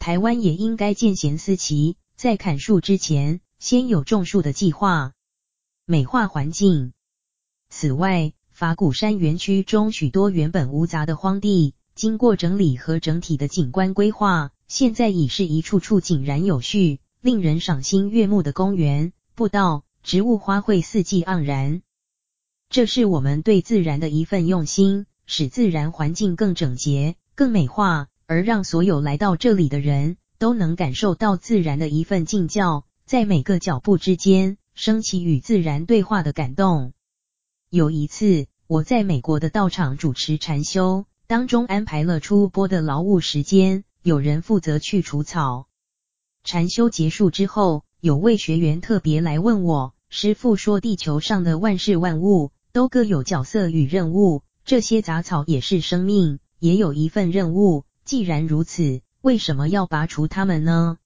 台湾也应该见贤思齐，在砍树之前，先有种树的计划，美化环境。此外，法鼓山园区中许多原本无杂的荒地，经过整理和整体的景观规划，现在已是一处处井然有序、令人赏心悦目的公园、步道，植物花卉四季盎然。这是我们对自然的一份用心，使自然环境更整洁、更美化，而让所有来到这里的人都能感受到自然的一份敬教，在每个脚步之间升起与自然对话的感动。有一次，我在美国的道场主持禅修，当中安排了出波的劳务时间，有人负责去除草。禅修结束之后，有位学员特别来问我：“师父说，地球上的万事万物都各有角色与任务，这些杂草也是生命，也有一份任务。既然如此，为什么要拔除它们呢？”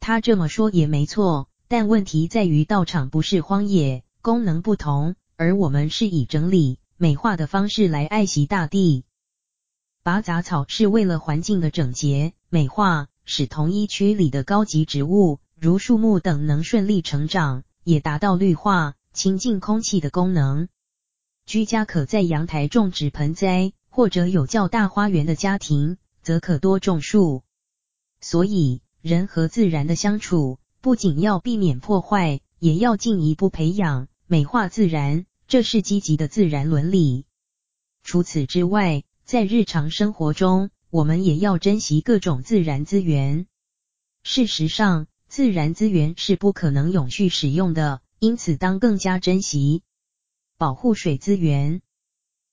他这么说也没错，但问题在于道场不是荒野，功能不同。而我们是以整理、美化的方式来爱惜大地。拔杂草是为了环境的整洁、美化，使同一区里的高级植物，如树木等能顺利成长，也达到绿化、清净空气的功能。居家可在阳台种植盆栽，或者有较大花园的家庭，则可多种树。所以，人和自然的相处，不仅要避免破坏，也要进一步培养。美化自然，这是积极的自然伦理。除此之外，在日常生活中，我们也要珍惜各种自然资源。事实上，自然资源是不可能永续使用的，因此当更加珍惜、保护水资源。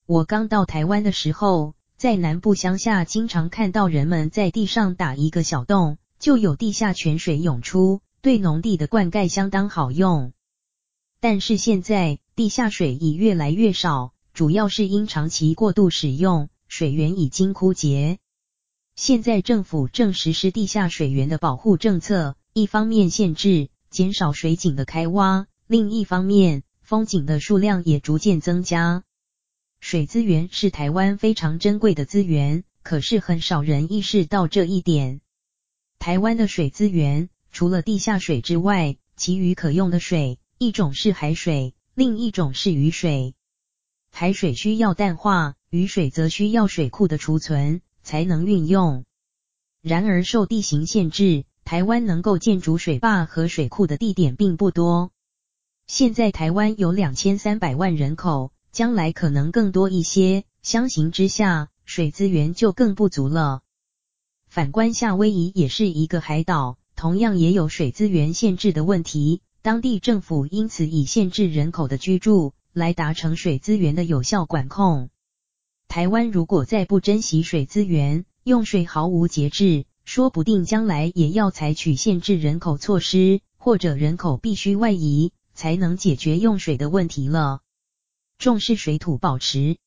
我刚到台湾的时候，在南部乡下，经常看到人们在地上打一个小洞，就有地下泉水涌出，对农地的灌溉相当好用。但是现在地下水已越来越少，主要是因长期过度使用，水源已经枯竭。现在政府正实施地下水源的保护政策，一方面限制减少水井的开挖，另一方面封井的数量也逐渐增加。水资源是台湾非常珍贵的资源，可是很少人意识到这一点。台湾的水资源除了地下水之外，其余可用的水，一种是海水，另一种是雨水。海水需要淡化，雨水则需要水库的储存。才能运用。然而受地形限制，台湾能够建筑水坝和水库的地点并不多。现在台湾有两千三百万人口，将来可能更多一些，相形之下，水资源就更不足了。反观夏威夷也是一个海岛，同样也有水资源限制的问题，当地政府因此以限制人口的居住，来达成水资源的有效管控。台湾如果再不珍惜水资源，用水毫无节制，说不定将来也要采取限制人口措施，或者人口必须外移，才能解决用水的问题了。重视水土保持，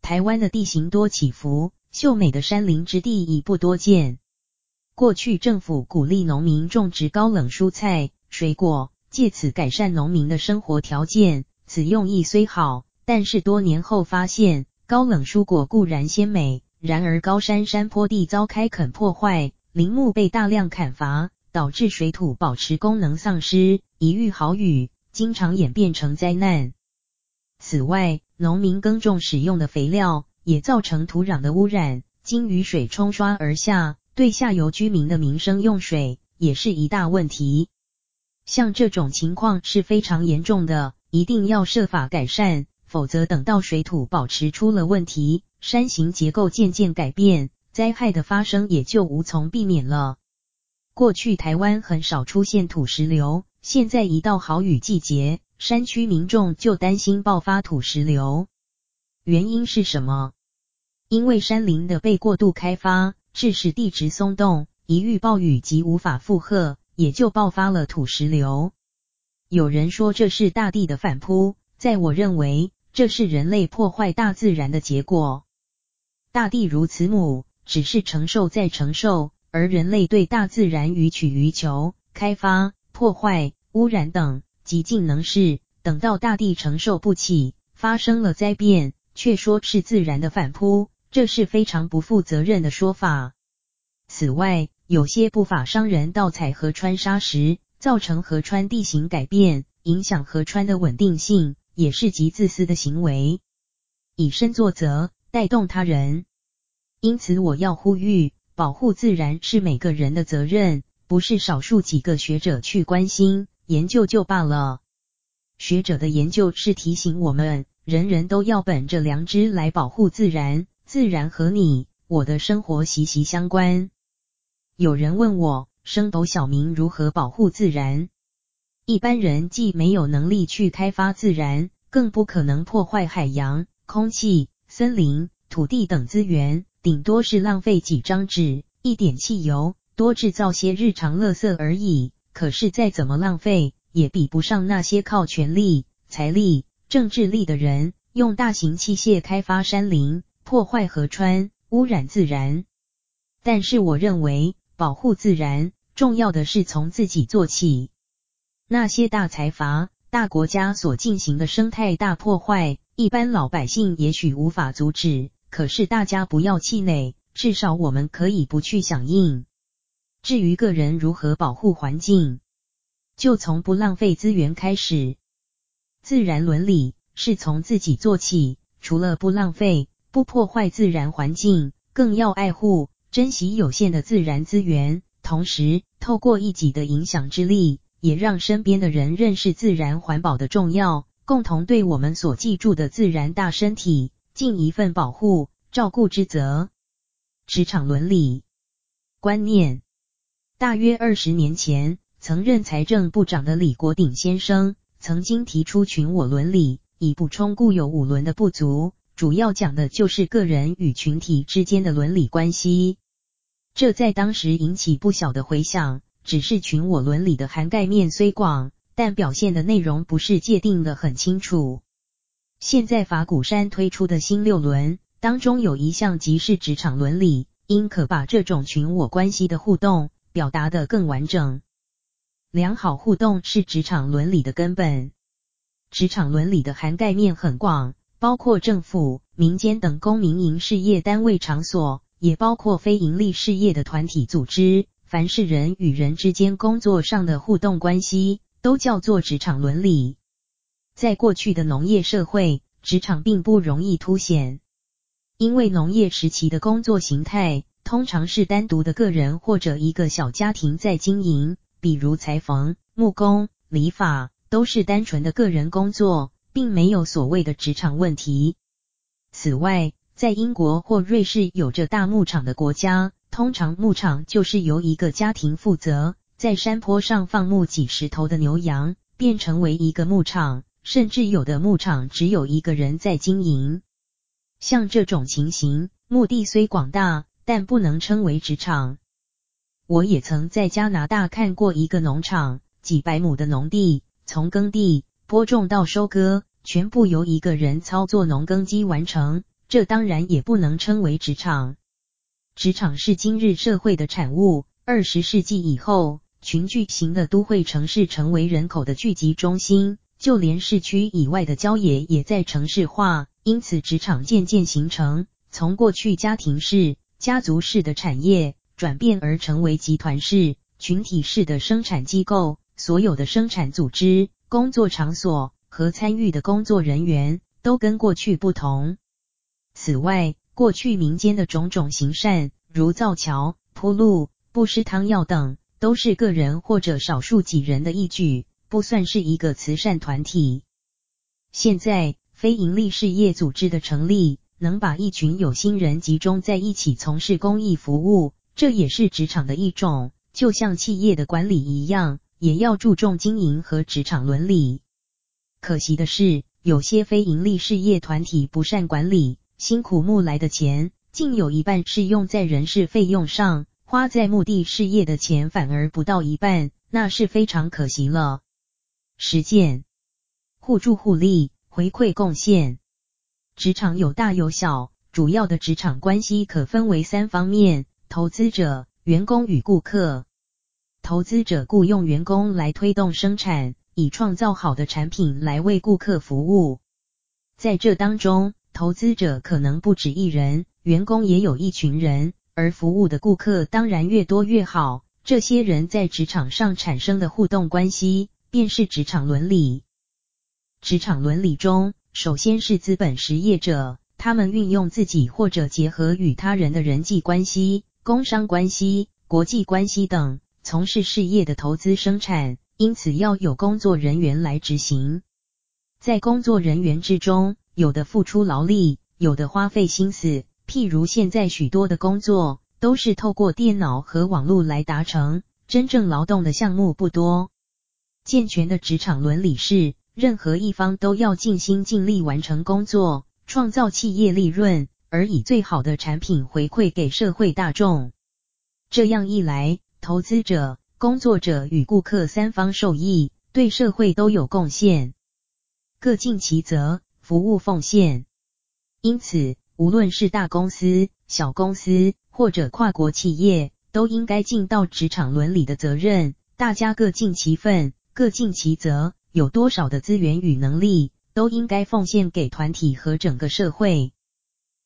台湾的地形多起伏，秀美的山林之地已不多见。过去政府鼓励农民种植高冷蔬菜、水果，借此改善农民的生活条件，此用意虽好，但是多年后发现。高冷蔬果固然鲜美，然而高山山坡地遭开垦破坏，林木被大量砍伐，导致水土保持功能丧失，一遇豪雨，经常演变成灾难。此外，农民耕种使用的肥料也造成土壤的污染，经雨水冲刷而下，对下游居民的民生用水也是一大问题。像这种情况是非常严重的，一定要设法改善。否则，等到水土保持出了问题，山形结构渐渐改变，灾害的发生也就无从避免了。过去台湾很少出现土石流，现在一到豪雨季节，山区民众就担心爆发土石流。原因是什么？因为山林的被过度开发，致使地质松动，一遇暴雨即无法负荷，也就爆发了土石流。有人说这是大地的反扑，在我认为。这是人类破坏大自然的结果。大地如慈母，只是承受再承受，而人类对大自然予取予求，开发、破坏、污染等，极尽能事。等到大地承受不起，发生了灾变，却说是自然的反扑，这是非常不负责任的说法。此外，有些不法商人盗采河川砂石，造成河川地形改变，影响河川的稳定性。也是极自私的行为，以身作则，带动他人。因此，我要呼吁，保护自然是每个人的责任，不是少数几个学者去关心研究就罢了。学者的研究是提醒我们，人人都要本着良知来保护自然，自然和你我的生活息息相关。有人问我，升斗小民如何保护自然？一般人既没有能力去开发自然，更不可能破坏海洋、空气、森林、土地等资源，顶多是浪费几张纸、一点汽油，多制造些日常垃圾而已。可是再怎么浪费，也比不上那些靠权力、财力、政治力的人，用大型器械开发山林、破坏河川、污染自然。但是我认为，保护自然，重要的是从自己做起。那些大财阀、大国家所进行的生态大破坏，一般老百姓也许无法阻止。可是大家不要气馁，至少我们可以不去响应。至于个人如何保护环境，就从不浪费资源开始。自然伦理是从自己做起，除了不浪费、不破坏自然环境，更要爱护、珍惜有限的自然资源，同时透过一己的影响之力。也让身边的人认识自然环保的重要，共同对我们所记住的自然大身体尽一份保护、照顾之责。职场伦理观念，大约二十年前，曾任财政部长的李国鼎先生曾经提出群我伦理，以补充固有五伦的不足，主要讲的就是个人与群体之间的伦理关系。这在当时引起不小的回响。只是群我伦理的涵盖面虽广，但表现的内容不是界定的很清楚。现在法鼓山推出的新六伦当中有一项即是职场伦理，应可把这种群我关系的互动表达得更完整。良好互动是职场伦理的根本。职场伦理的涵盖面很广，包括政府、民间等公民营事业单位场所，也包括非营利事业的团体组织。凡是人与人之间工作上的互动关系，都叫做职场伦理。在过去的农业社会，职场并不容易凸显，因为农业时期的工作形态通常是单独的个人或者一个小家庭在经营。比如裁缝、木工、理发，都是单纯的个人工作，并没有所谓的职场问题。此外，在英国或瑞士有着大牧场的国家，通常牧场就是由一个家庭负责，在山坡上放牧几十头的牛羊，便成为一个牧场，甚至有的牧场只有一个人在经营。像这种情形，牧地虽广大，但不能称为职场。我也曾在加拿大看过一个农场，几百亩的农地，从耕地、播种到收割，全部由一个人操作农耕机完成。这当然也不能称为职场。职场是今日社会的产物。二十世纪以后，群聚型的都会城市成为人口的聚集中心，就连市区以外的郊野也在城市化，因此职场渐渐形成，从过去家庭式、家族式的产业。转变而成为集团式、群体式的生产机构，所有的生产组织、工作场所和参与的工作人员都跟过去不同。此外，过去民间的种种行善，如造桥、铺路、布施汤药等，都是个人或者少数几人的义举，不算是一个慈善团体。现在，非营利事业组织的成立，能把一群有心人集中在一起从事公益服务。这也是职场的一种，就像企业的管理一样，也要注重经营和职场伦理。可惜的是，有些非营利事业团体不善管理，辛苦募来的钱，竟有一半是用在人事费用上，花在目的事业的钱反而不到一半，那是非常可惜了。实践互助互利，回馈贡献。职场有大有小，主要的职场关系可分为三方面。投资者、员工与顾客。投资者雇佣员工来推动生产，以创造好的产品来为顾客服务。在这当中，投资者可能不止一人，员工也有一群人，而服务的顾客当然越多越好。这些人在职场上产生的互动关系，便是职场伦理。职场伦理中，首先是资本实业者，他们运用自己或者结合与他人的人际关系。工商关系、国际关系等，从事事业的投资生产，因此要有工作人员来执行。在工作人员之中，有的付出劳力，有的花费心思。譬如现在许多的工作都是透过电脑和网络来达成，真正劳动的项目不多。健全的职场伦理是，任何一方都要尽心尽力完成工作，创造企业利润。而以最好的产品回馈给社会大众，这样一来，投资者、工作者与顾客三方受益，对社会都有贡献，各尽其责，服务奉献。因此，无论是大公司、小公司或者跨国企业，都应该尽到职场伦理的责任，大家各尽其分，各尽其责，有多少的资源与能力，都应该奉献给团体和整个社会。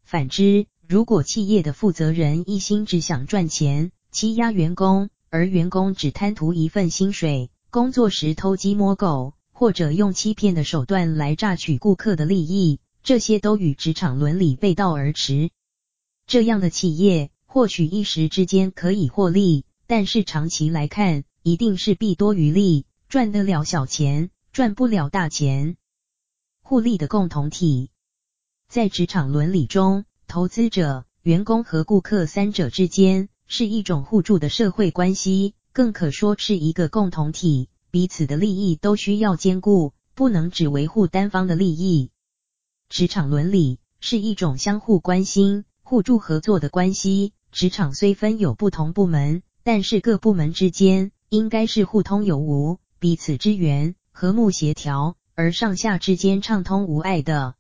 反之，如果企业的负责人一心只想赚钱，欺压员工，而员工只贪图一份薪水，工作时偷鸡摸狗，或者用欺骗的手段来榨取顾客的利益，这些都与职场伦理背道而驰。这样的企业或许一时之间可以获利，但是长期来看，一定是弊多于利，赚得了小钱，赚不了大钱。互利的共同体。在职场伦理中，投资者、员工和顾客三者之间是一种互助的社会关系，更可说是一个共同体，彼此的利益都需要兼顾，不能只维护单方的利益。职场伦理是一种相互关心、互助合作的关系。职场虽分有不同部门，但是各部门之间应该是互通有无、彼此支援、和睦协调，而上下之间畅通无碍的。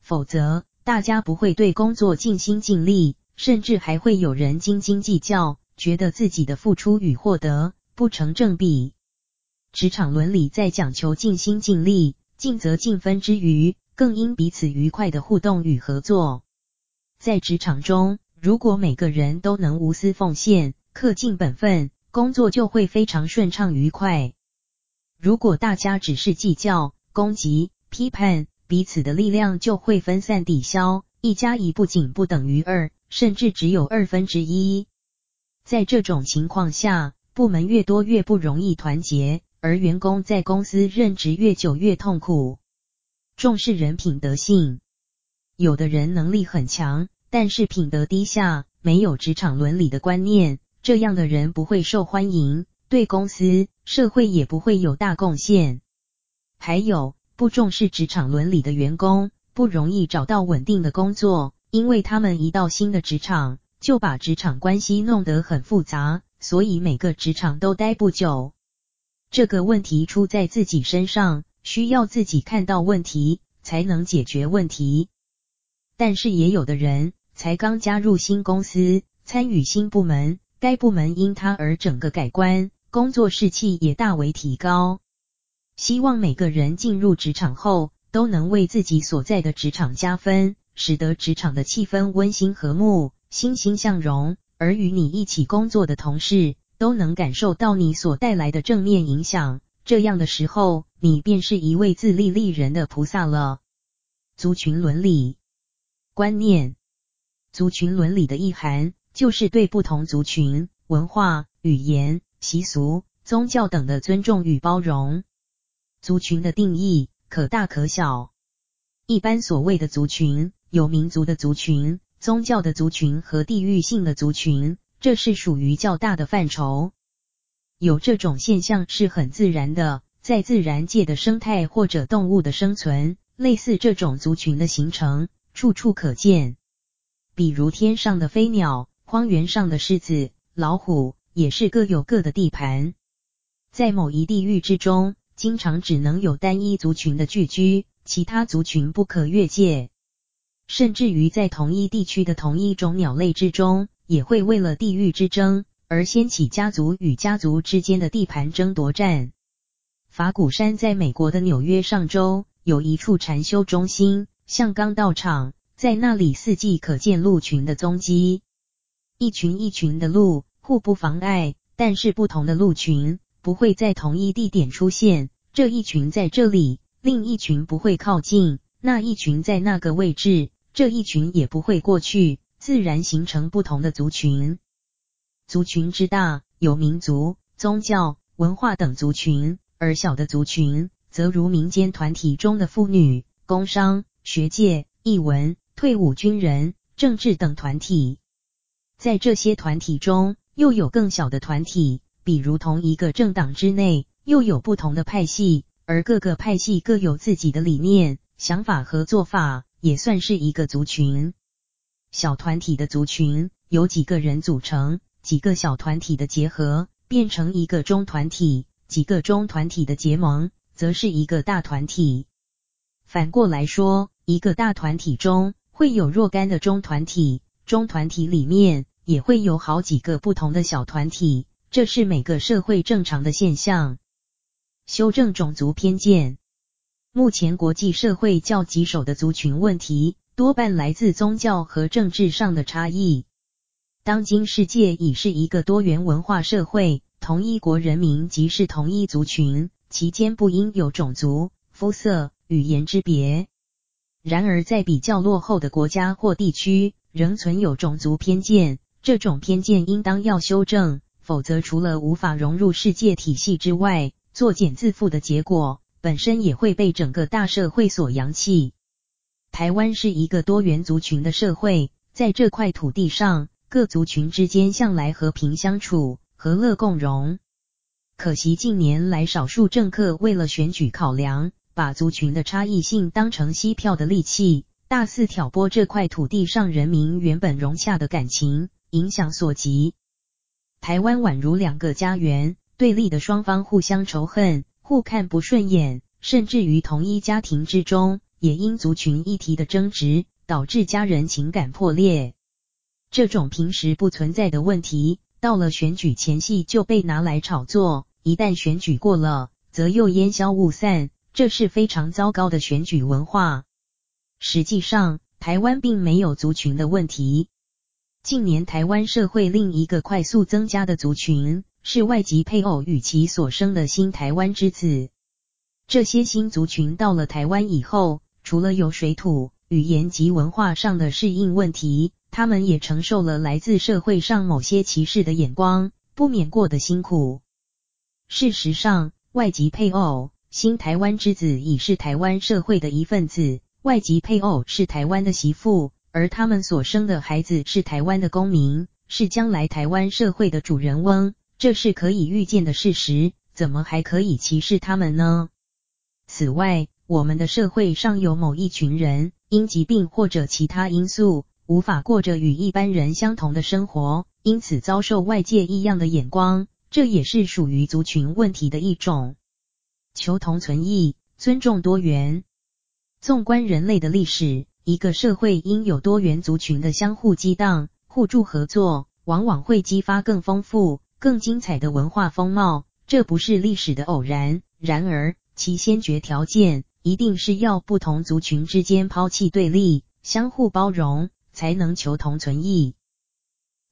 否则大家不会对工作尽心尽力，甚至还会有人斤斤计较，觉得自己的付出与获得不成正比。职场伦理在讲求尽心尽力、尽责尽分之余，更应彼此愉快的互动与合作。在职场中，如果每个人都能无私奉献、恪尽本分，工作就会非常顺畅愉快。如果大家只是计较、攻击、批判，彼此的力量就会分散抵消，一加一不仅不等于二，甚至只有二分之一。在这种情况下，部门越多越不容易团结。而员工在公司任职越久越痛苦。重视人品德性，有的人能力很强，但是品德低下，没有职场伦理的观念，这样的人不会受欢迎，对公司、社会也不会有大贡献。还有，不重视职场伦理的员工，不容易找到稳定的工作，因为他们一到新的职场，就把职场关系弄得很复杂，所以每个职场都待不久。这个问题出在自己身上，需要自己看到问题，才能解决问题。但是也有的人才刚加入新公司，参与新部门，该部门因他而整个改观，工作士气也大为提高。希望每个人进入职场后，都能为自己所在的职场加分，使得职场的气氛温馨和睦，欣欣向荣，而与你一起工作的同事，都能感受到你所带来的正面影响，这样的时候，你便是一位自利利人的菩萨了。族群伦理观念，族群伦理的意涵就是对不同族群、文化、语言、习俗、宗教等的尊重与包容。族群的定义可大可小，一般所谓的族群，有民族的族群、宗教的族群和地域性的族群。这是属于较大的范畴，有这种现象是很自然的，在自然界的生态或者动物的生存，类似这种族群的形成，处处可见。比如天上的飞鸟，荒原上的狮子、老虎，也是各有各的地盘。在某一地域之中，经常只能有单一族群的聚居，其他族群不可越界。甚至于在同一地区的同一种鸟类之中，也会为了地域之争而掀起家族与家族之间的地盘争夺战。法鼓山在美国的纽约上州有一处禅修中心——象冈道场，在那里四季可见鹿群的踪迹。一群一群的鹿互不妨碍，但是不同的鹿群不会在同一地点出现。这一群在这里，另一群不会靠近；那一群在那个位置，这一群也不会过去。自然形成不同的族群，族群之大，有民族、宗教、文化等族群；而小的族群，则如民间团体中的妇女、工商、学界、艺文、退伍军人、政治等团体。在这些团体中，又有更小的团体，比如同一个政党之内，又有不同的派系，而各个派系各有自己的理念、想法和做法，也算是一个族群。小团体的族群由几个人组成，几个小团体的结合变成一个中团体，几个中团体的结盟则是一个大团体。反过来说，一个大团体中会有若干的中团体，中团体里面也会有好几个不同的小团体，这是每个社会正常的现象。修正种族偏见，目前国际社会较棘手的族群问题。多半来自宗教和政治上的差异。当今世界已是一个多元文化社会，同一国人民即是同一族群，其间不应有种族、肤色、语言之别。然而，在比较落后的国家或地区，仍存有种族偏见，这种偏见应当要修正，否则除了无法融入世界体系之外，作茧自缚的结果，本身也会被整个大社会所扬弃。台湾是一个多元族群的社会，在这块土地上，各族群之间向来和平相处，和乐共荣。可惜近年来，少数政客为了选举考量，把族群的差异性当成吸票的利器，大肆挑拨这块土地上人民原本融洽的感情，影响所及。台湾宛如两个家园，对立的双方互相仇恨，互看不顺眼，甚至于同一家庭之中。也因族群议题的争执，导致家人情感破裂。这种平时不存在的问题，到了选举前夕就被拿来炒作，一旦选举过了，则又烟消雾散。这是非常糟糕的选举文化。实际上，台湾并没有族群的问题。近年台湾社会另一个快速增加的族群，是外籍配偶与其所生的新台湾之子。这些新族群到了台湾以后，除了有水土、语言及文化上的适应问题，他们也承受了来自社会上某些歧视的眼光，不免过得辛苦。事实上，外籍配偶、新台湾之子已是台湾社会的一份子，外籍配偶是台湾的媳妇，而他们所生的孩子是台湾的公民，是将来台湾社会的主人翁，这是可以预见的事实，怎么还可以歧视他们呢？此外，我们的社会上有某一群人，因疾病或者其他因素，无法过着与一般人相同的生活，因此遭受外界异样的眼光，这也是属于族群问题的一种。求同存异，尊重多元。纵观人类的历史，一个社会应有多元族群的相互激荡、互助合作，往往会激发更丰富、更精彩的文化风貌，这不是历史的偶然。然而，其先决条件，一定是要不同族群之间抛弃对立，相互包容，才能求同存异。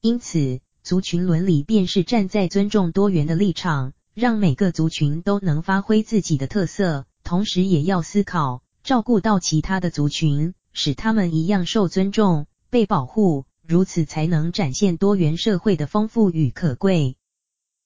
因此，族群伦理便是站在尊重多元的立场，让每个族群都能发挥自己的特色，同时也要思考照顾到其他的族群，使他们一样受尊重、被保护，如此才能展现多元社会的丰富与可贵。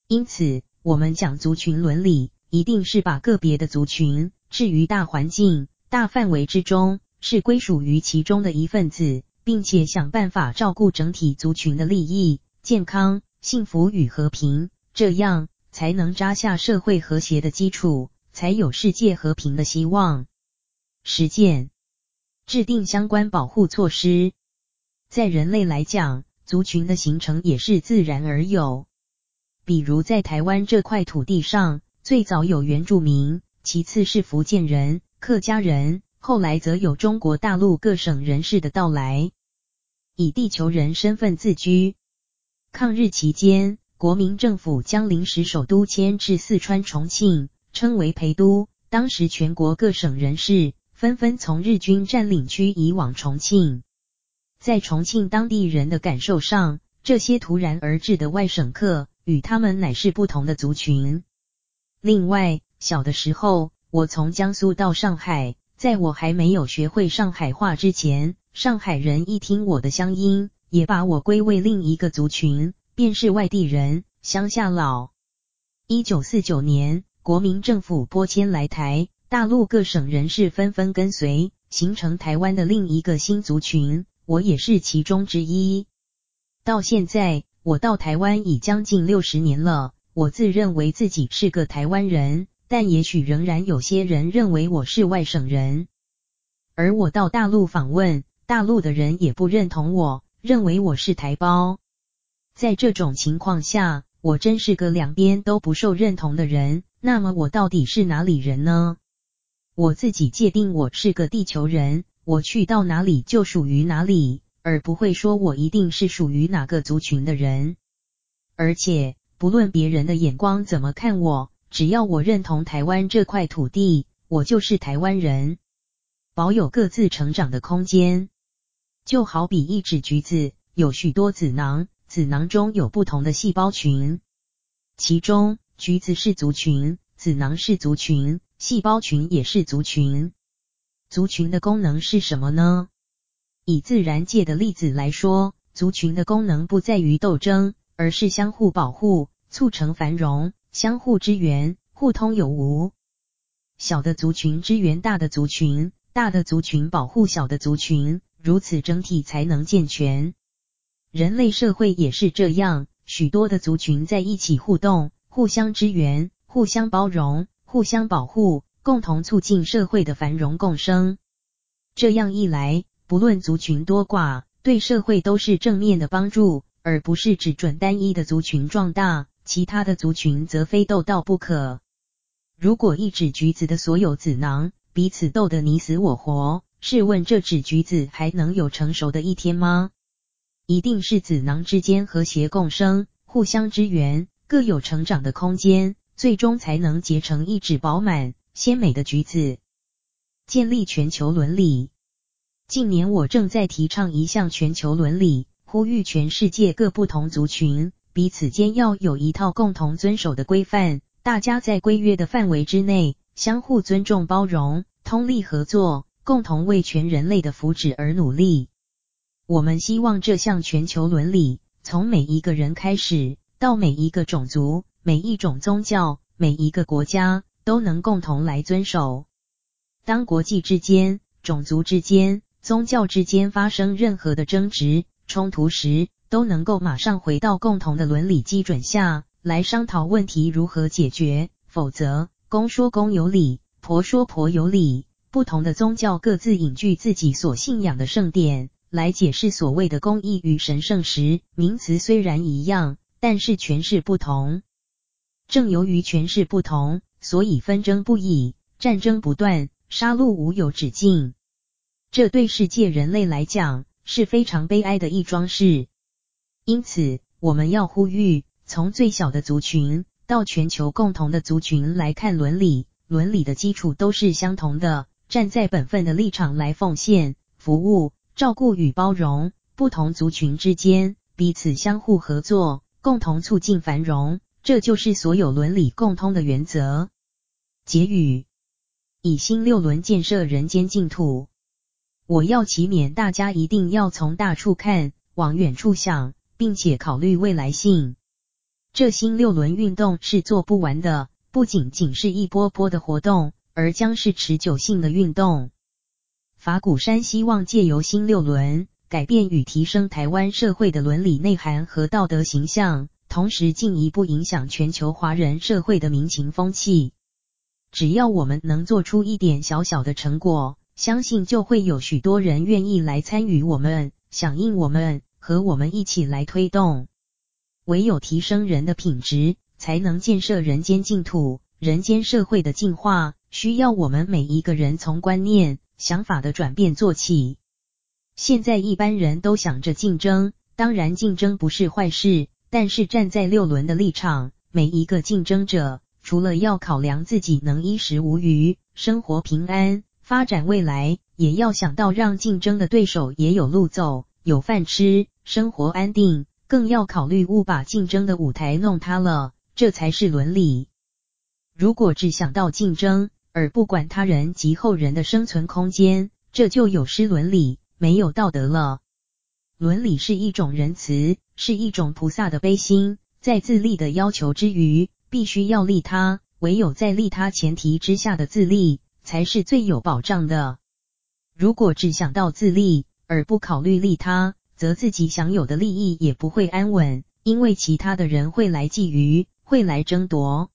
因此，我们讲族群伦理，一定是把个别的族群。置于大环境、大范围之中，是归属于其中的一份子，并且想办法照顾整体族群的利益、健康、幸福与和平，这样才能扎下社会和谐的基础，才有世界和平的希望。实践，制定相关保护措施。在人类来讲，族群的形成也是自然而有，比如在台湾这块土地上，最早有原住民。其次是福建人、客家人，后来则有中国大陆各省人士的到来，以地球人身份自居。抗日期间，国民政府将临时首都迁至四川重庆，称为陪都。当时全国各省人士纷纷从日军占领区移往重庆，在重庆当地人的感受上，这些突然而至的外省客与他们乃是不同的族群。另外，小的时候，我从江苏到上海，在我还没有学会上海话之前，上海人一听我的乡音，也把我归为另一个族群，便是外地人、乡下佬。一九四九年，国民政府拨迁来台，大陆各省人士纷纷跟随，形成台湾的另一个新族群，我也是其中之一。到现在，我到台湾已将近六十年了，我自认为自己是个台湾人。但也许仍然有些人认为我是外省人，而我到大陆访问，大陆的人也不认同我，认为我是台胞。在这种情况下，我真是个两边都不受认同的人。那么我到底是哪里人呢？我自己界定我是个地球人，我去到哪里就属于哪里，而不会说我一定是属于哪个族群的人。而且，不论别人的眼光怎么看我。只要我认同台湾这块土地，我就是台湾人，保有各自成长的空间。就好比一只橘子，有许多子囊，子囊中有不同的细胞群，其中橘子是族群，子囊是族群，细胞群也是族群。族群的功能是什么呢？以自然界的例子来说，族群的功能不在于斗争，而是相互保护，促成繁荣。相互支援，互通有无。小的族群支援大的族群，大的族群保护小的族群，如此整体才能健全。人类社会也是这样，许多的族群在一起互动，互相支援，互相包容，互相保护，共同促进社会的繁荣共生。这样一来，不论族群多寡，对社会都是正面的帮助，而不是只准单一的族群壮大。其他的族群则非斗到不可。如果一指橘子的所有子囊彼此斗得你死我活。试问这纸橘子还能有成熟的一天吗？一定是子囊之间和谐共生，互相支援，各有成长的空间，最终才能结成一纸饱满鲜美的橘子。建立全球伦理。近年我正在提倡一项全球伦理，呼吁全世界各不同族群彼此间要有一套共同遵守的规范，大家在规约的范围之内，相互尊重、包容、通力合作。共同为全人类的福祉而努力。我们希望这项全球伦理，从每一个人开始，到每一个种族、每一种宗教、每一个国家，都能共同来遵守。当国际之间、种族之间、宗教之间发生任何的争执、冲突时，都能够马上回到共同的伦理基准下来商讨问题如何解决。否则，公说公有理，婆说婆有理。不同的宗教各自隐居自己所信仰的圣典来解释所谓的公义与神圣时，名词虽然一样，但是诠释不同。正由于诠释不同，所以纷争不已，战争不断，杀戮无有止境。这对世界人类来讲是非常悲哀的一桩事。因此，我们要呼吁，从最小的族群到全球共同的族群来看伦理，伦理的基础都是相同的。站在本分的立场来奉献、服务、照顾与包容不同族群之间，彼此相互合作，共同促进繁荣，这就是所有伦理共通的原则。结语：以新六轮建设人间净土。我要祈勉大家一定要从大处看，往远处想，并且考虑未来性。这新六轮运动是做不完的，不仅仅是一波波的活动。而将是持久性的运动。法鼓山希望借由新六轮，改变与提升台湾社会的伦理内涵和道德形象，同时进一步影响全球华人社会的民情风气。只要我们能做出一点小小的成果，相信就会有许多人愿意来参与我们，响应我们，和我们一起来推动。唯有提升人的品质，才能建设人间净土，人间社会的进化。需要我们每一个人从观念、想法的转变做起。现在一般人都想着竞争，当然竞争不是坏事，但是站在六轮的立场，每一个竞争者除了要考量自己能衣食无虞、生活平安、发展未来，也要想到让竞争的对手也有路走、有饭吃、生活安定，更要考虑勿把竞争的舞台弄塌了，这才是伦理。如果只想到竞争，而不管他人及后人的生存空间，这就有失伦理，没有道德了。伦理是一种仁慈，是一种菩萨的悲心，在自利的要求之余，必须要利他。唯有在利他前提之下的自利，才是最有保障的。如果只想到自利，而不考虑利他，则自己享有的利益也不会安稳，因为其他的人会来觊觎，会来争夺。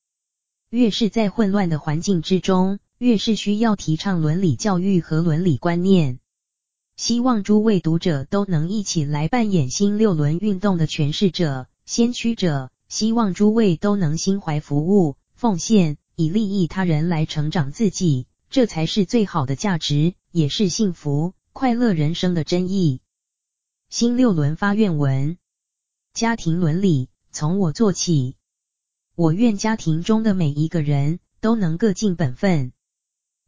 越是在混乱的环境之中，越是需要提倡伦理教育和伦理观念。希望诸位读者都能一起来扮演新六轮运动的诠释者、先驱者。希望诸位都能心怀服务、奉献，以利益他人来成长自己，这才是最好的价值，也是幸福快乐人生的真意。新六轮发愿文：家庭伦理，从我做起。我愿家庭中的每一个人都能各尽本分，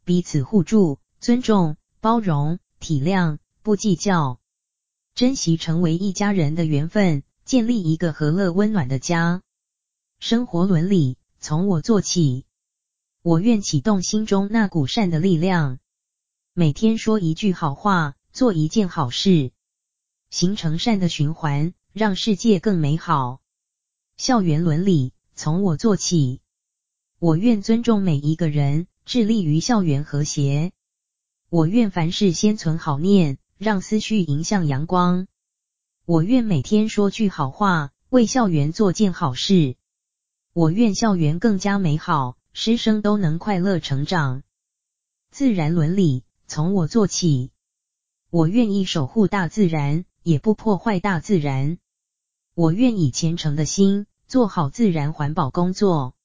彼此互助、尊重、包容、体谅，不计较，珍惜成为一家人的缘分，建立一个和乐温暖的家。生活伦理从我做起，我愿启动心中那股善的力量，每天说一句好话，做一件好事，形成善的循环，让世界更美好。校园伦理。从我做起，我愿尊重每一个人，致力于校园和谐。我愿凡事先存好念，让思绪迎向阳光。我愿每天说句好话，为校园做件好事。我愿校园更加美好，师生都能快乐成长。自然伦理从我做起，我愿意守护大自然，也不破坏大自然。我愿以虔诚的心。做好自然环保工作，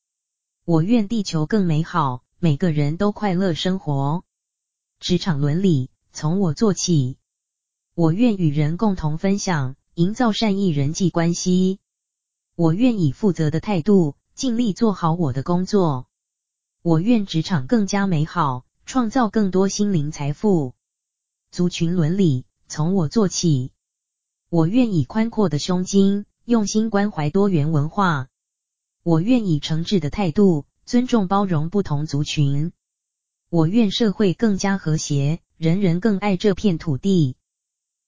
我愿地球更美好，每个人都快乐生活。职场伦理从我做起。我愿与人共同分享，营造善意人际关系。我愿以负责的态度，尽力做好我的工作。我愿职场更加美好，创造更多心灵财富。族群伦理从我做起。我愿以宽阔的胸襟，用心关怀多元文化。我愿以诚挚的态度，尊重包容不同族群。我愿社会更加和谐，人人更爱这片土地。